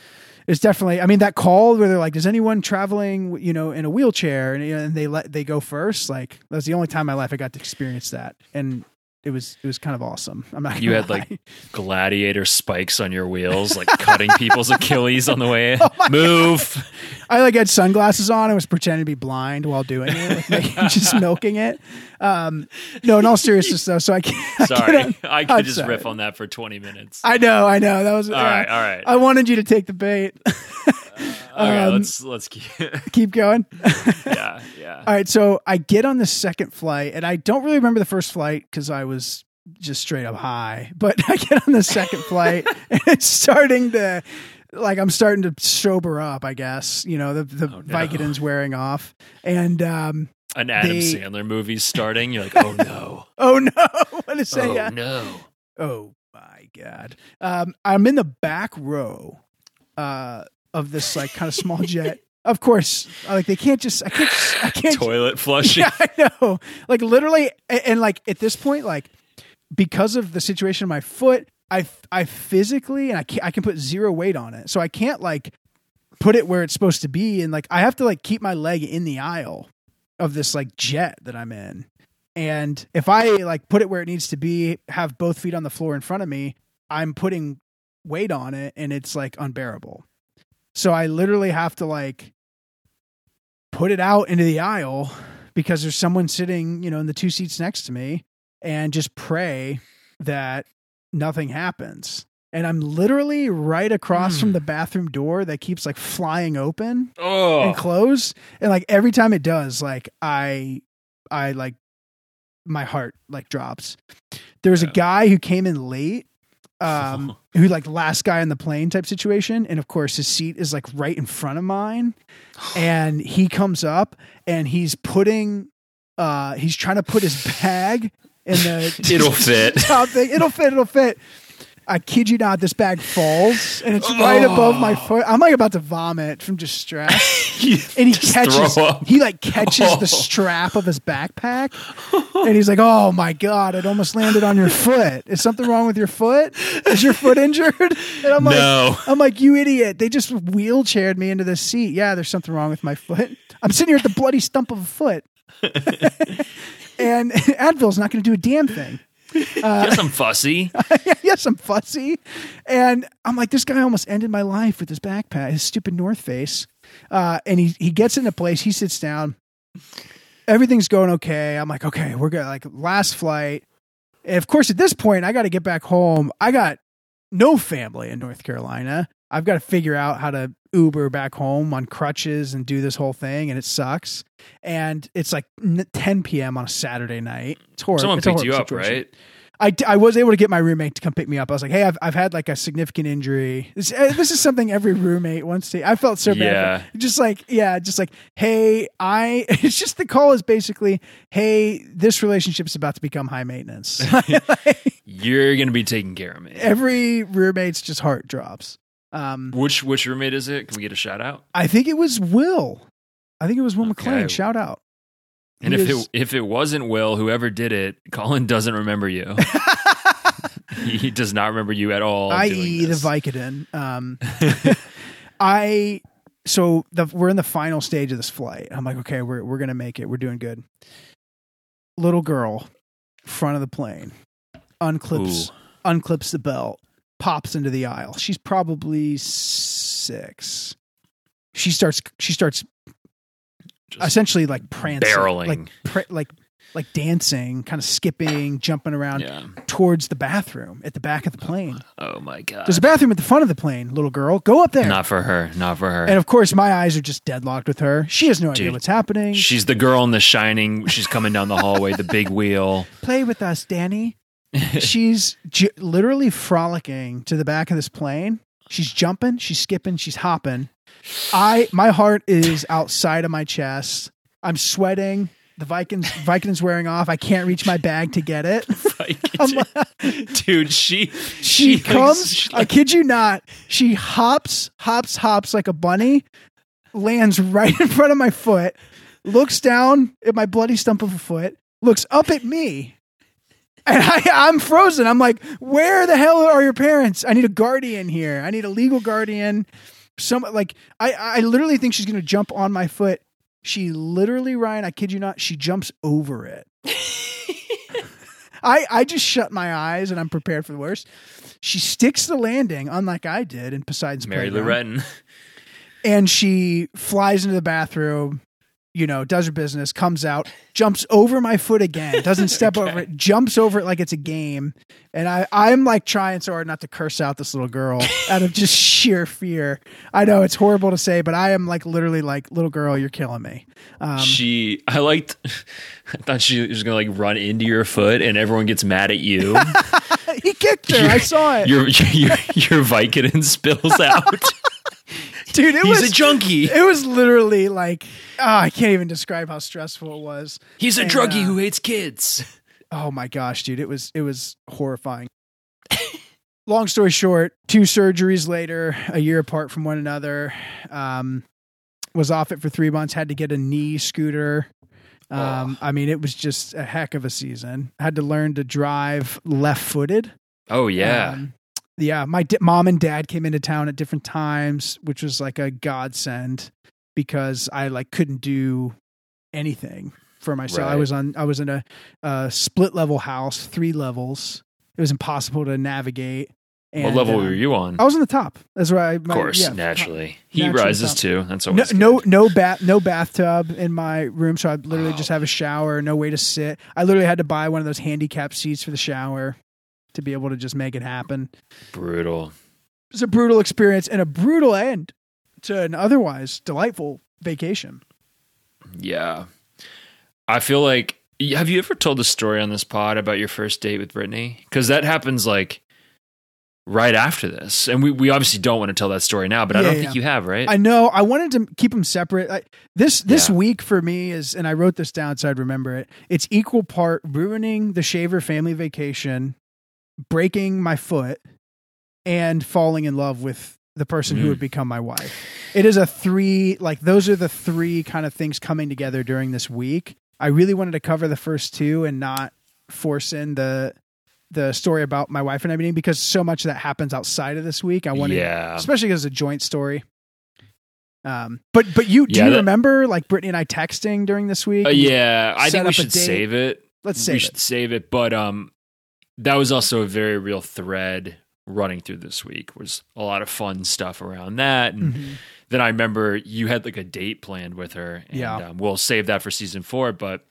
it's definitely i mean that call where they're like is anyone traveling you know in a wheelchair? And, and they let they go first like that's the only time in my life i got to experience that. And it was it was kind of awesome i'm not You had, like. Gladiator spikes on your wheels, like cutting people's *laughs* Achilles on the way in. Oh Move. i like had sunglasses on and was pretending to be blind while doing it like, *laughs* just milking it um no in all seriousness though so i can't Sorry. I, I I'm could just sorry. riff on that for 20 minutes. I know i know that was all right, all right. i wanted you to take the bait *laughs* *laughs* okay, um, let's let's keep *laughs* keep going *laughs* Yeah, yeah. All right, so I get on the second flight, and I don't really remember the first flight because I was just straight up high. But I get on the second flight, and it's starting to, like, I'm starting to sober up. I guess you know the the Oh, no. Vicodin's wearing off, and um, An Adam They- Sandler movie's starting. You're like, oh no. oh no, what to say? oh yeah. no. Oh my god, um, I'm in the back row, uh, of this like kind of small jet. *laughs* Of course, like they can't just I can't just, I can't Toilet *laughs* flushing. Yeah, I know. Like literally, and, and like at this point, like because of the situation of my foot, I I physically and I can I can put zero weight on it, so I can't like put it where it's supposed to be, and like I have to like keep my leg in the aisle of this like jet that I'm in, and if I like put it where it needs to be, have both feet on the floor in front of me, I'm putting weight on it, and it's like unbearable. So I literally have to like put it out into the aisle because there's someone sitting, you know, in the two seats next to me and just pray that nothing happens. And I'm literally right across Hmm. from the bathroom door that keeps like flying open Oh. and close. And like every time it does, like I I like my heart like drops. There was a guy who came in late um *laughs* who like last guy on the plane type situation. And of course his seat is like right in front of mine. *sighs* And he comes up and he's putting uh he's trying to put his bag in the *laughs* It'll *laughs* fit. top thing. It'll fit. It'll fit I kid you not, this bag falls and it's right above my foot. I'm like about to vomit from just stress. *laughs* And he catches, he like catches *laughs* Oh. the strap of his backpack, and he's like, "Oh my god, it almost landed on your foot. Is something wrong with your foot? Is your foot injured?" And I'm like, No. "I'm like, you idiot! They just wheelchaired me into this seat. Yeah, there's something wrong with my foot. I'm sitting here at the bloody stump of a foot, *laughs* and Advil's not going to do a damn thing." Guess I'm fussy. *laughs* yes, I'm fussy. And I'm like, this guy almost ended my life with his backpack, his stupid North Face. Uh, and he he gets into place. He sits down. Everything's going okay. I'm like, okay, we're good. Like last flight. And of course, at this point, I got to get back home. I got no family in North Carolina. I've got to figure out how to Uber back home on crutches and do this whole thing, and it sucks. And it's like 10 p.m. on a Saturday night. It's horrible. Someone It's picked you up, situation. right? I, I was able to get my roommate to come pick me up. I was like, hey, I've, I've had like a significant injury. This, uh, this is something every roommate wants to. I felt so bad. Yeah. Just like, yeah, just like, hey, I, *laughs* it's just the call is basically, hey, this relationship's about to become high maintenance. *laughs* *laughs* You're gonna be taking care of me. every roommate's just heart drops. Um, Which which roommate is it? Can we get a shout out? I think it was Will. I think it was Will Okay. McLean. Shout out. And He if is- it if it wasn't Will, whoever did it, Colin doesn't remember you. *laughs* *laughs* he does not remember you at all. i.e. The. Vicodin. Um, *laughs* I so the, we're in the final stage of this flight. I'm like, okay, we're we're gonna make it. We're doing good. Little girl, front of the plane, unclips Ooh. unclips the belt, pops into the aisle. She's probably six. She starts she starts Just essentially like prancing, barreling. like like like dancing, kind of skipping, jumping around yeah. towards the bathroom at the back of the oh, plane. Oh my god. There's a bathroom at the front of the plane, little girl. Go up there. Not for her. Not for her. and of course, my eyes are just deadlocked with her. She has no idea what's happening. She's the girl in The Shining. She's coming down the hallway, the big wheel. Play with us, Danny. *laughs* she's j- literally frolicking to the back of this plane. She's jumping, she's skipping, she's hopping. I my heart is *laughs* outside of my chest. I'm sweating. The Vicodin Vicodin's wearing off. I can't reach my bag to get it. *laughs* Dude, she She, like, comes. she, I kid you not. She hops, hops, hops like a bunny, lands right in front of my foot, looks down at my bloody stump of a foot, looks up at me, and I, I'm frozen. I'm like, where the hell are your parents? I need a guardian here. I need a legal guardian. Some like I, I literally think she's gonna jump on my foot. She literally, Ryan, I kid you not, she jumps over it. *laughs* I, I just shut my eyes and I'm prepared for the worst. She sticks the landing, unlike I did in Poseidon's Mary playground, Loretton. and she flies into the bathroom. You know, does her business, comes out, jumps over my foot again, doesn't *laughs* step over it, jumps over it like it's a game, and I I'm like trying so hard not to curse out this little girl *laughs* out of just sheer fear. I know it's horrible to say, but I am like literally like little girl, you're killing me. Um, she I liked I thought she was gonna like run into your foot and everyone gets mad at you. *laughs* he kicked her. I saw it, your your your Vicodin spills out. *laughs* dude. It He's was a junkie. It was literally like oh, I can't even describe how stressful it was. He's a And, druggie uh, who hates kids. Oh my gosh, dude, it was it was horrifying. *laughs* Long story short, two surgeries later, a year apart from one another, um, was off it for three months. Had to get a knee scooter. Um, I mean, it was just a heck of a season. Had to learn to drive left-footed. Oh yeah. Um, yeah. My di- mom and dad came into town at different times, which was like a godsend because I like couldn't do anything for myself. I was on, I was in a, uh split level house, three levels. It was impossible to navigate. what level uh, were you on? I was on the top. That's where I, of course, naturally. Heat naturally rises top. too. That's no, always no, good. no bath, no bathtub in my room. So I literally just have a shower, no way to sit. I literally had to buy one of those handicap seats for the shower to be able to just make it happen. brutal. It was a brutal experience and a brutal end to an otherwise delightful vacation. Yeah. I feel like have you ever told the story on this pod about your first date with Brittany? Because that happens like right after this. And we, we obviously don't want to tell that story now, but I don't yeah. think you have, right? I know I wanted to keep them separate. I, this this Yeah. week for me is, and I wrote this down so I'd remember it. It's equal part ruining the Shaver family vacation, breaking my foot, and falling in love with the person who Mm. would become my wife. It is a three like those are the three kind of things coming together during this week. I really wanted to cover the first two and not force in the the story about my wife and everything because so much of that happens outside of this week. I wanted yeah. especially because it's a joint story. Um, but but you do Yeah, you that- remember like Brittany and I texting during this week? Uh, yeah, I think we should save it. Let's save we save should it. save it. But um, that was also a very real thread running through this week. Was a lot of fun stuff around that, and Mhm. then I remember you had like a date planned with her. And, Yeah. um, we'll save that for season four, but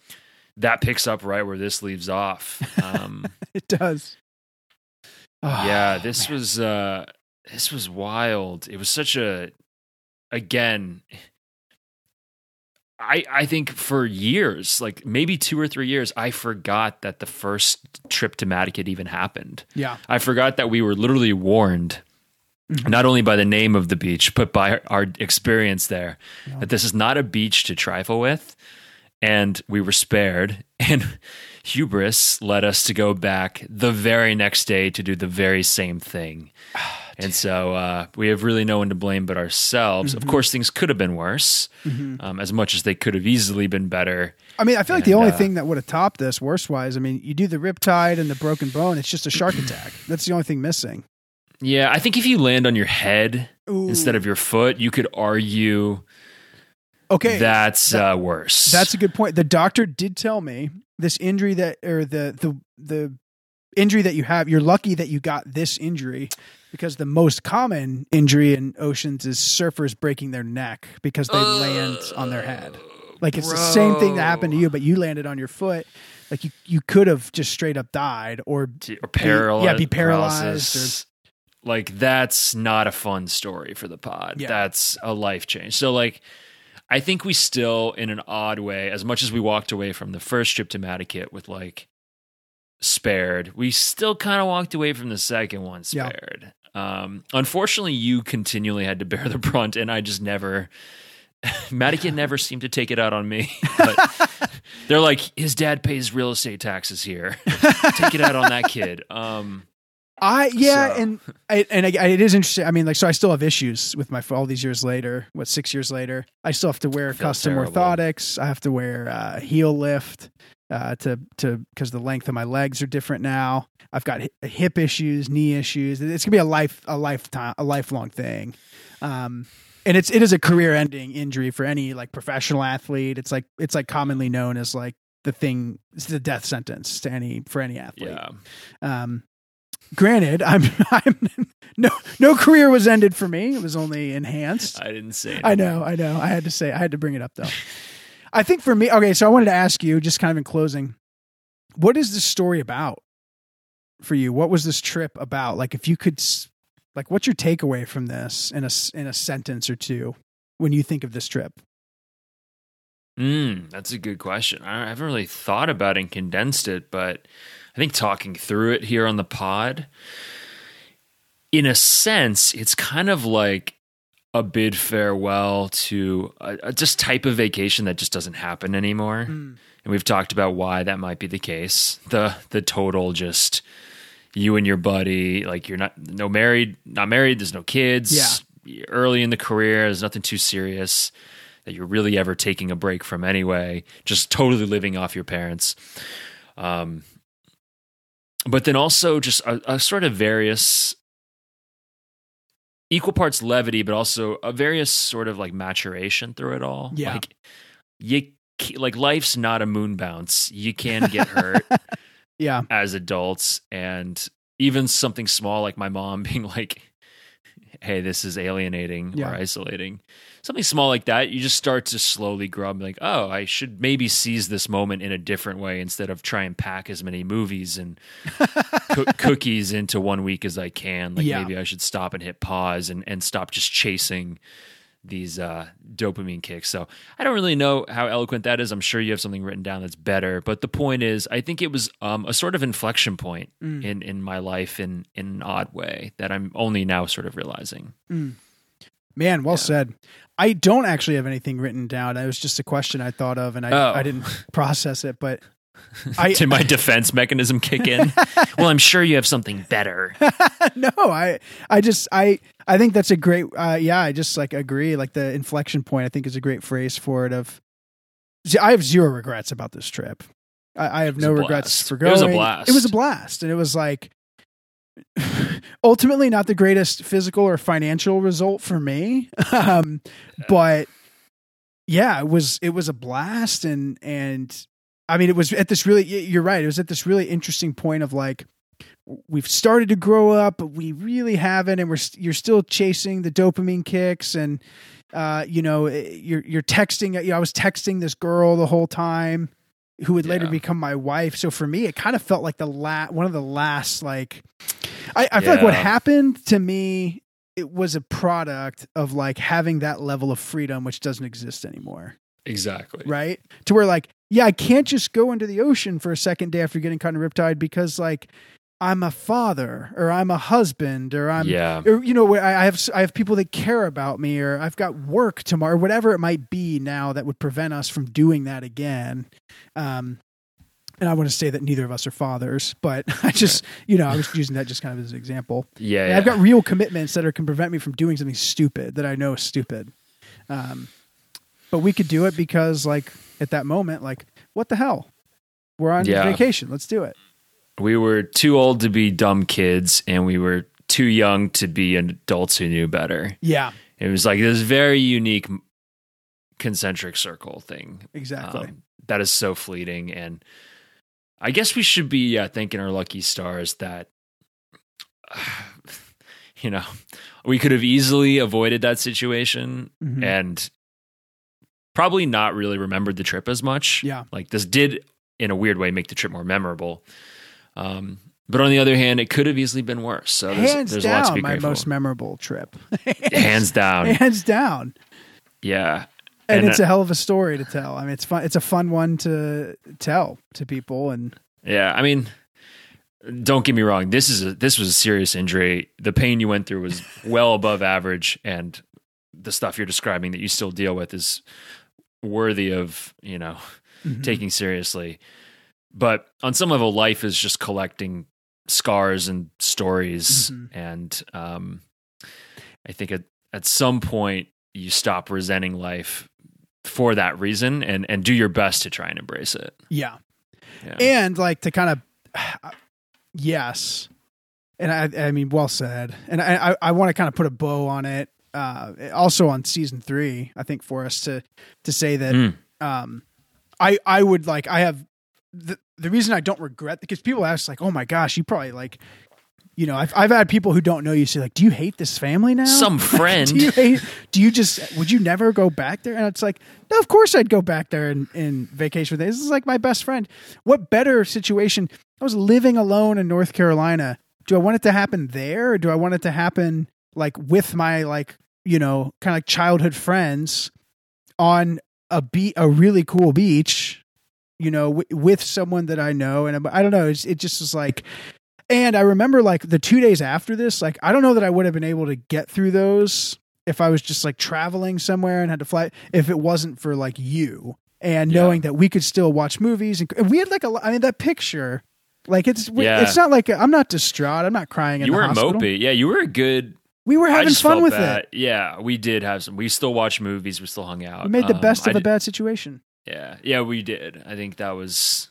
that picks up right where this leaves off. Um, *laughs* It does. Oh, yeah, this man. was uh, this was wild. It was such a again. I I think for years, like maybe two or three years, I forgot that the first trip to Madaket even happened. yeah. I forgot that we were literally warned, Mhm. not only by the name of the beach, but by our experience there, Yeah. that this is not a beach to trifle with. And we were spared. *laughs* And hubris led us to go back the very next day to do the very same thing. *sighs* *sighs* And so uh, we have really no one to blame but ourselves. Of course, things could have been worse, Mhm. um, as much as they could have easily been better. I mean, I feel like the only uh, thing that would have topped this, worst wise, I mean, you do the riptide and the broken bone. It's just a shark attack. That's the only thing missing. Yeah, I think if you land on your head Ooh. instead of your foot, you could argue okay, that's that- uh, worse. That's a good point. The doctor did tell me this injury that or the the the injury that you have, you're lucky that you got this injury because the most common injury in oceans is surfers breaking their neck because they land on their head. Like it's the same thing that happened to you, but you landed on your foot. Like you, you could have just straight up died or or paralyzed. yeah, be paralyzed paralysis. Like that's not a fun story for the pod. Yeah. That's a life change. So like I think we still, in an odd way, as much as we walked away from the first trip to Madaket with like spared, we still kind of walked away from the second one Yeah. spared. Um, unfortunately, you continually had to bear the brunt, and I just never. *laughs* Madaket never seemed to take it out on me. But *laughs* they're like, his dad pays real estate taxes here. take it out on that kid. *laughs* Um, I yeah, So- and I, and I, it is interesting. I mean, like, so I still have issues with my all these years later. What six years later? I still have to wear custom terrible. orthotics. I have to wear uh, heel lift uh, to to because the length of my legs are different now. I've got hip issues, knee issues. It's gonna be a life a lifetime a lifelong thing. Um, and it's it is a career ending injury for any like professional athlete. It's like it's like commonly known as like the thing. It's the death sentence to any for any athlete. yeah. Um, granted, I'm, *laughs* I'm no no career was ended for me. It was only enhanced. I didn't say I know, I know. I had to say, I had to bring it up though. *laughs* I think for me, okay. So I wanted to ask you, just kind of in closing, what is this story about for you? What was this trip about? Like, if you could, like, what's your takeaway from this in a in a sentence or two when you think of this trip? Mm, that's a good question. I haven't really thought about and condensed it, but I think talking through it here on the pod, in a sense, it's kind of like a bid farewell to a, a just type of vacation that just doesn't happen anymore. And we've talked about why that might be the case. The the total just you and your buddy, like you're not no married, not married, there's no kids. Yeah. Early in the career, there's nothing too serious that you're really ever taking a break from anyway. Just totally living off your parents. Um but then also just a, a sort of various equal parts levity, but also a various sort of like maturation through it all. Yeah. Like you like life's not a moon bounce. You can get hurt *laughs* Yeah, as adults and even something small like my mom *laughs* being like hey this is alienating Yeah. or isolating something small like that you just start to slowly grow up like oh i should maybe seize this moment in a different way instead of try and pack as many movies and *laughs* coo- cookies into one week as i can like Yeah. maybe i should stop and hit pause and, and stop just chasing these uh, dopamine kicks. So I don't really know how eloquent that is. I'm sure you have something written down that's better. But the point is, I think it was um, a sort of inflection point Mm. in in my life in in an odd way that I'm only now sort of realizing. Man, well said. I don't actually have anything written down. It was just a question I thought of, and I Oh. I didn't *laughs* process it, but. *laughs* I, Did my *laughs* defense mechanism kick in? well, I'm sure you have something better. no, I I just I I think that's a great uh yeah, I just like agree like the inflection point I think is a great phrase for it of I have zero regrets about this trip. I, I have no regrets for It was a blast. It was a blast and it was like ultimately not the greatest physical or financial result for me. um but yeah, it was it was a blast and and I mean it was at this really you're right. It was at this really interesting point of like we've started to grow up, but we really haven't, and we're you're still chasing the dopamine kicks, and uh, you know eh, you're you're texting. You know, I was texting this girl the whole time, who would later become my wife. So for me, it kind of felt like the last one of the last like I, I feel like what happened to me. It was a product of like having that level of freedom, which doesn't exist anymore Exactly. right? To where like, yeah, I can't just go into the ocean for a second day after getting caught in a riptide because like I'm a father or I'm a husband or I'm yeah. or you know I I have I have people that care about me or I've got work tomorrow, whatever it might be now that would prevent us from doing that again. Um, and I want to say that neither of us are fathers, but *laughs* I just you know I was using that just kind of as an example. Yeah. Yeah. I've got real commitments that are can prevent me from doing something stupid that I know is stupid. Um, but we could do it because, like, at that moment, like, what the hell? We're on Yeah. vacation. Let's do it. we were too old to be dumb kids, and we were too young to be adults who knew better. Yeah, It was like this very unique concentric circle thing exactly. um, that is so fleeting. And I guess we should be yeah, thanking our lucky stars that, *sighs* you know, we could have easily avoided that situation Mhm. and probably not really remembered the trip as much. Yeah. Like this did, in a weird way, make the trip more memorable. Um, but on the other hand, it could have easily been worse. So there's, Hands there's a lot to down, be my grateful. most memorable trip. *laughs* Hands down, Hands down. yeah. And, And, it's uh, a hell of a story to tell. I mean, it's fun. It's a fun one to tell to people, and Yeah, I mean, don't get me wrong. This is a this was a serious injury. The pain you went through was *laughs* well above average, and the stuff you're describing that you still deal with is worthy of you know Mhm. taking seriously. But on some level, life is just collecting scars and stories, Mhm. and um, I think at at some point you stop resenting life for that reason and and do your best to try and embrace it. yeah. Yeah. and like to kind of *sighs* yes and i i mean well said and i i, I want to kind of put a bow on it uh also on season three i think for us to to say that Mm. um i i would like i have the the reason i don't regret because people ask like oh my gosh you probably like you know i've, I've had people who don't know you say like do you hate this family now? Some *laughs* friend. do you hate do you just would you never go back there? And it's like no of course i'd go back there and, and vacation with them. this is like my best friend. What better situation? I was living alone in north carolina. Do i want it to happen there? Or do i want it to happen like with my like you know kind of like childhood friends on a be a really cool beach you know w- with someone that i know? And i don't know. It's, it just was like and I remember like the two days after this, like I don't know that I would have been able to get through those if I was just like traveling somewhere and had to fly if it wasn't for like you and Yeah. knowing that we could still watch movies and, we had like a I mean that picture like it's Yeah. it's not like I'm not distraught I'm not crying in you weren't hospital. mopey. Yeah, you were a good. we were having fun with bad. it Yeah, we did have some. We still watched movies. We still hung out. we made the Um, best of a did- bad situation Yeah, yeah, we did. I think that was.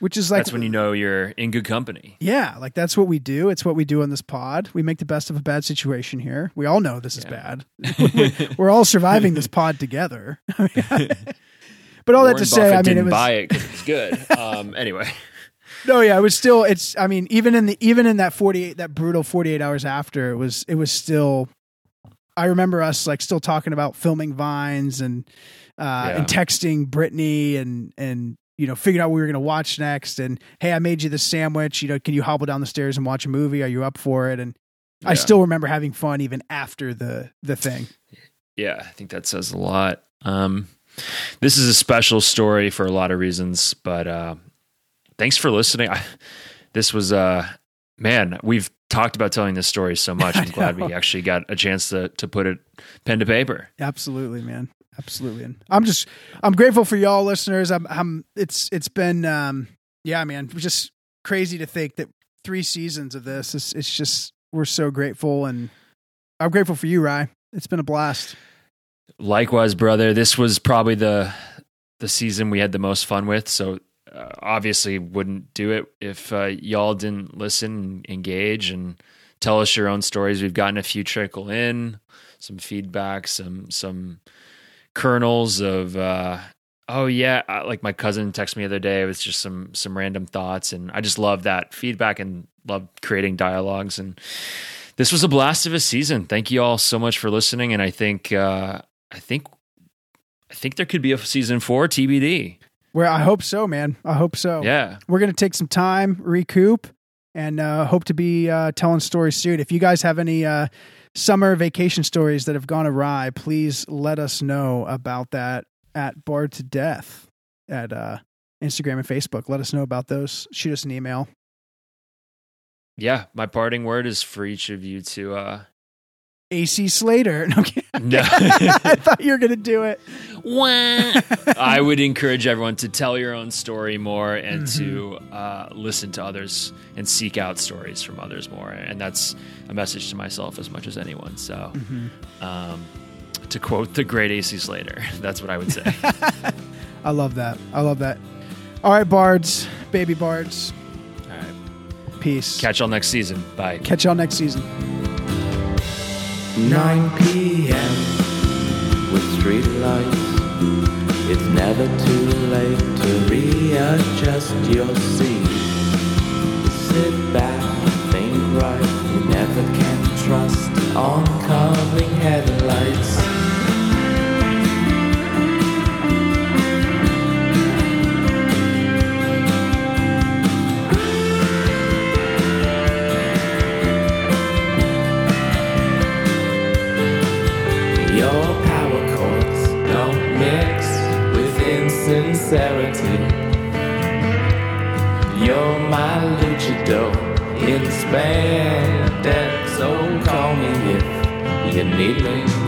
Which is like that's when you know you're in good company. yeah like that's what we do it's what we do on this pod we make the best of a bad situation here we all know this is bad *laughs* we're all surviving this pod together. *laughs* *laughs* but all that Warren to say, Buffett I mean, it was buy it because it's good. um, anyway, no, yeah, it was still. It's, I mean, even in the even in that forty eight, that brutal forty eight hours after, it was it was still. I remember us like still talking about filming vines and uh, Yeah. and texting Brittany and and you know figured out what we were going to watch next and hey, I made you this sandwich. You know, can you hobble down the stairs and watch a movie? Are you up for it? And I still remember having fun even after the the thing. yeah, I think that says a lot. Um, this is a special story for a lot of reasons, but uh, thanks for listening. I, this was, uh, man, we've talked about telling this story so much. *laughs* I'm glad we actually got a chance to to put it pen to paper. Absolutely, man. Absolutely. And I'm just I'm grateful for y'all listeners. I'm I'm it's it's been um yeah, man, just crazy to think that three seasons of this is it's just we're so grateful and I'm grateful for you, Rye. It's been a blast. Likewise, brother. This was probably the the season we had the most fun with. So uh, obviously, wouldn't do it if uh, y'all didn't listen, engage, and tell us your own stories. We've gotten a few trickle in, some feedback, some some kernels of. Uh, Oh yeah, uh, like my cousin texted me the other day. It was just some some random thoughts, and I just love that feedback and love creating dialogues. And this was a blast of a season. Thank you all so much for listening. And I think uh, I think I think there could be a season four TBD. Where I hope so, man. I hope so. Yeah, We're gonna take some time, recoup, and uh, hope to be uh, telling stories soon. If you guys have any uh, summer vacation stories that have gone awry, please let us know about that at Bar to Death at uh, Instagram and Facebook. Let us know about those. Shoot us an email. yeah. My parting word is for each of you to. Uh, AC Slater. *laughs* No, no, *laughs* I thought you were gonna do it. *laughs* I would encourage everyone to tell your own story more and Mm-hmm. to uh, listen to others and seek out stories from others more. And that's a message to myself as much as anyone. So, Mm-hmm. um, to quote the great AC Slater, that's what I would say. I love that. I love that. All right, bards, baby bards. All right. Peace. Catch y'all next season. Bye. Catch y'all next season. 9 p.m. with street lights. It's never too late to readjust your seat. Sit back and think right. You never can trust oncoming headlights. Luchador in spandex. So call me if you need me.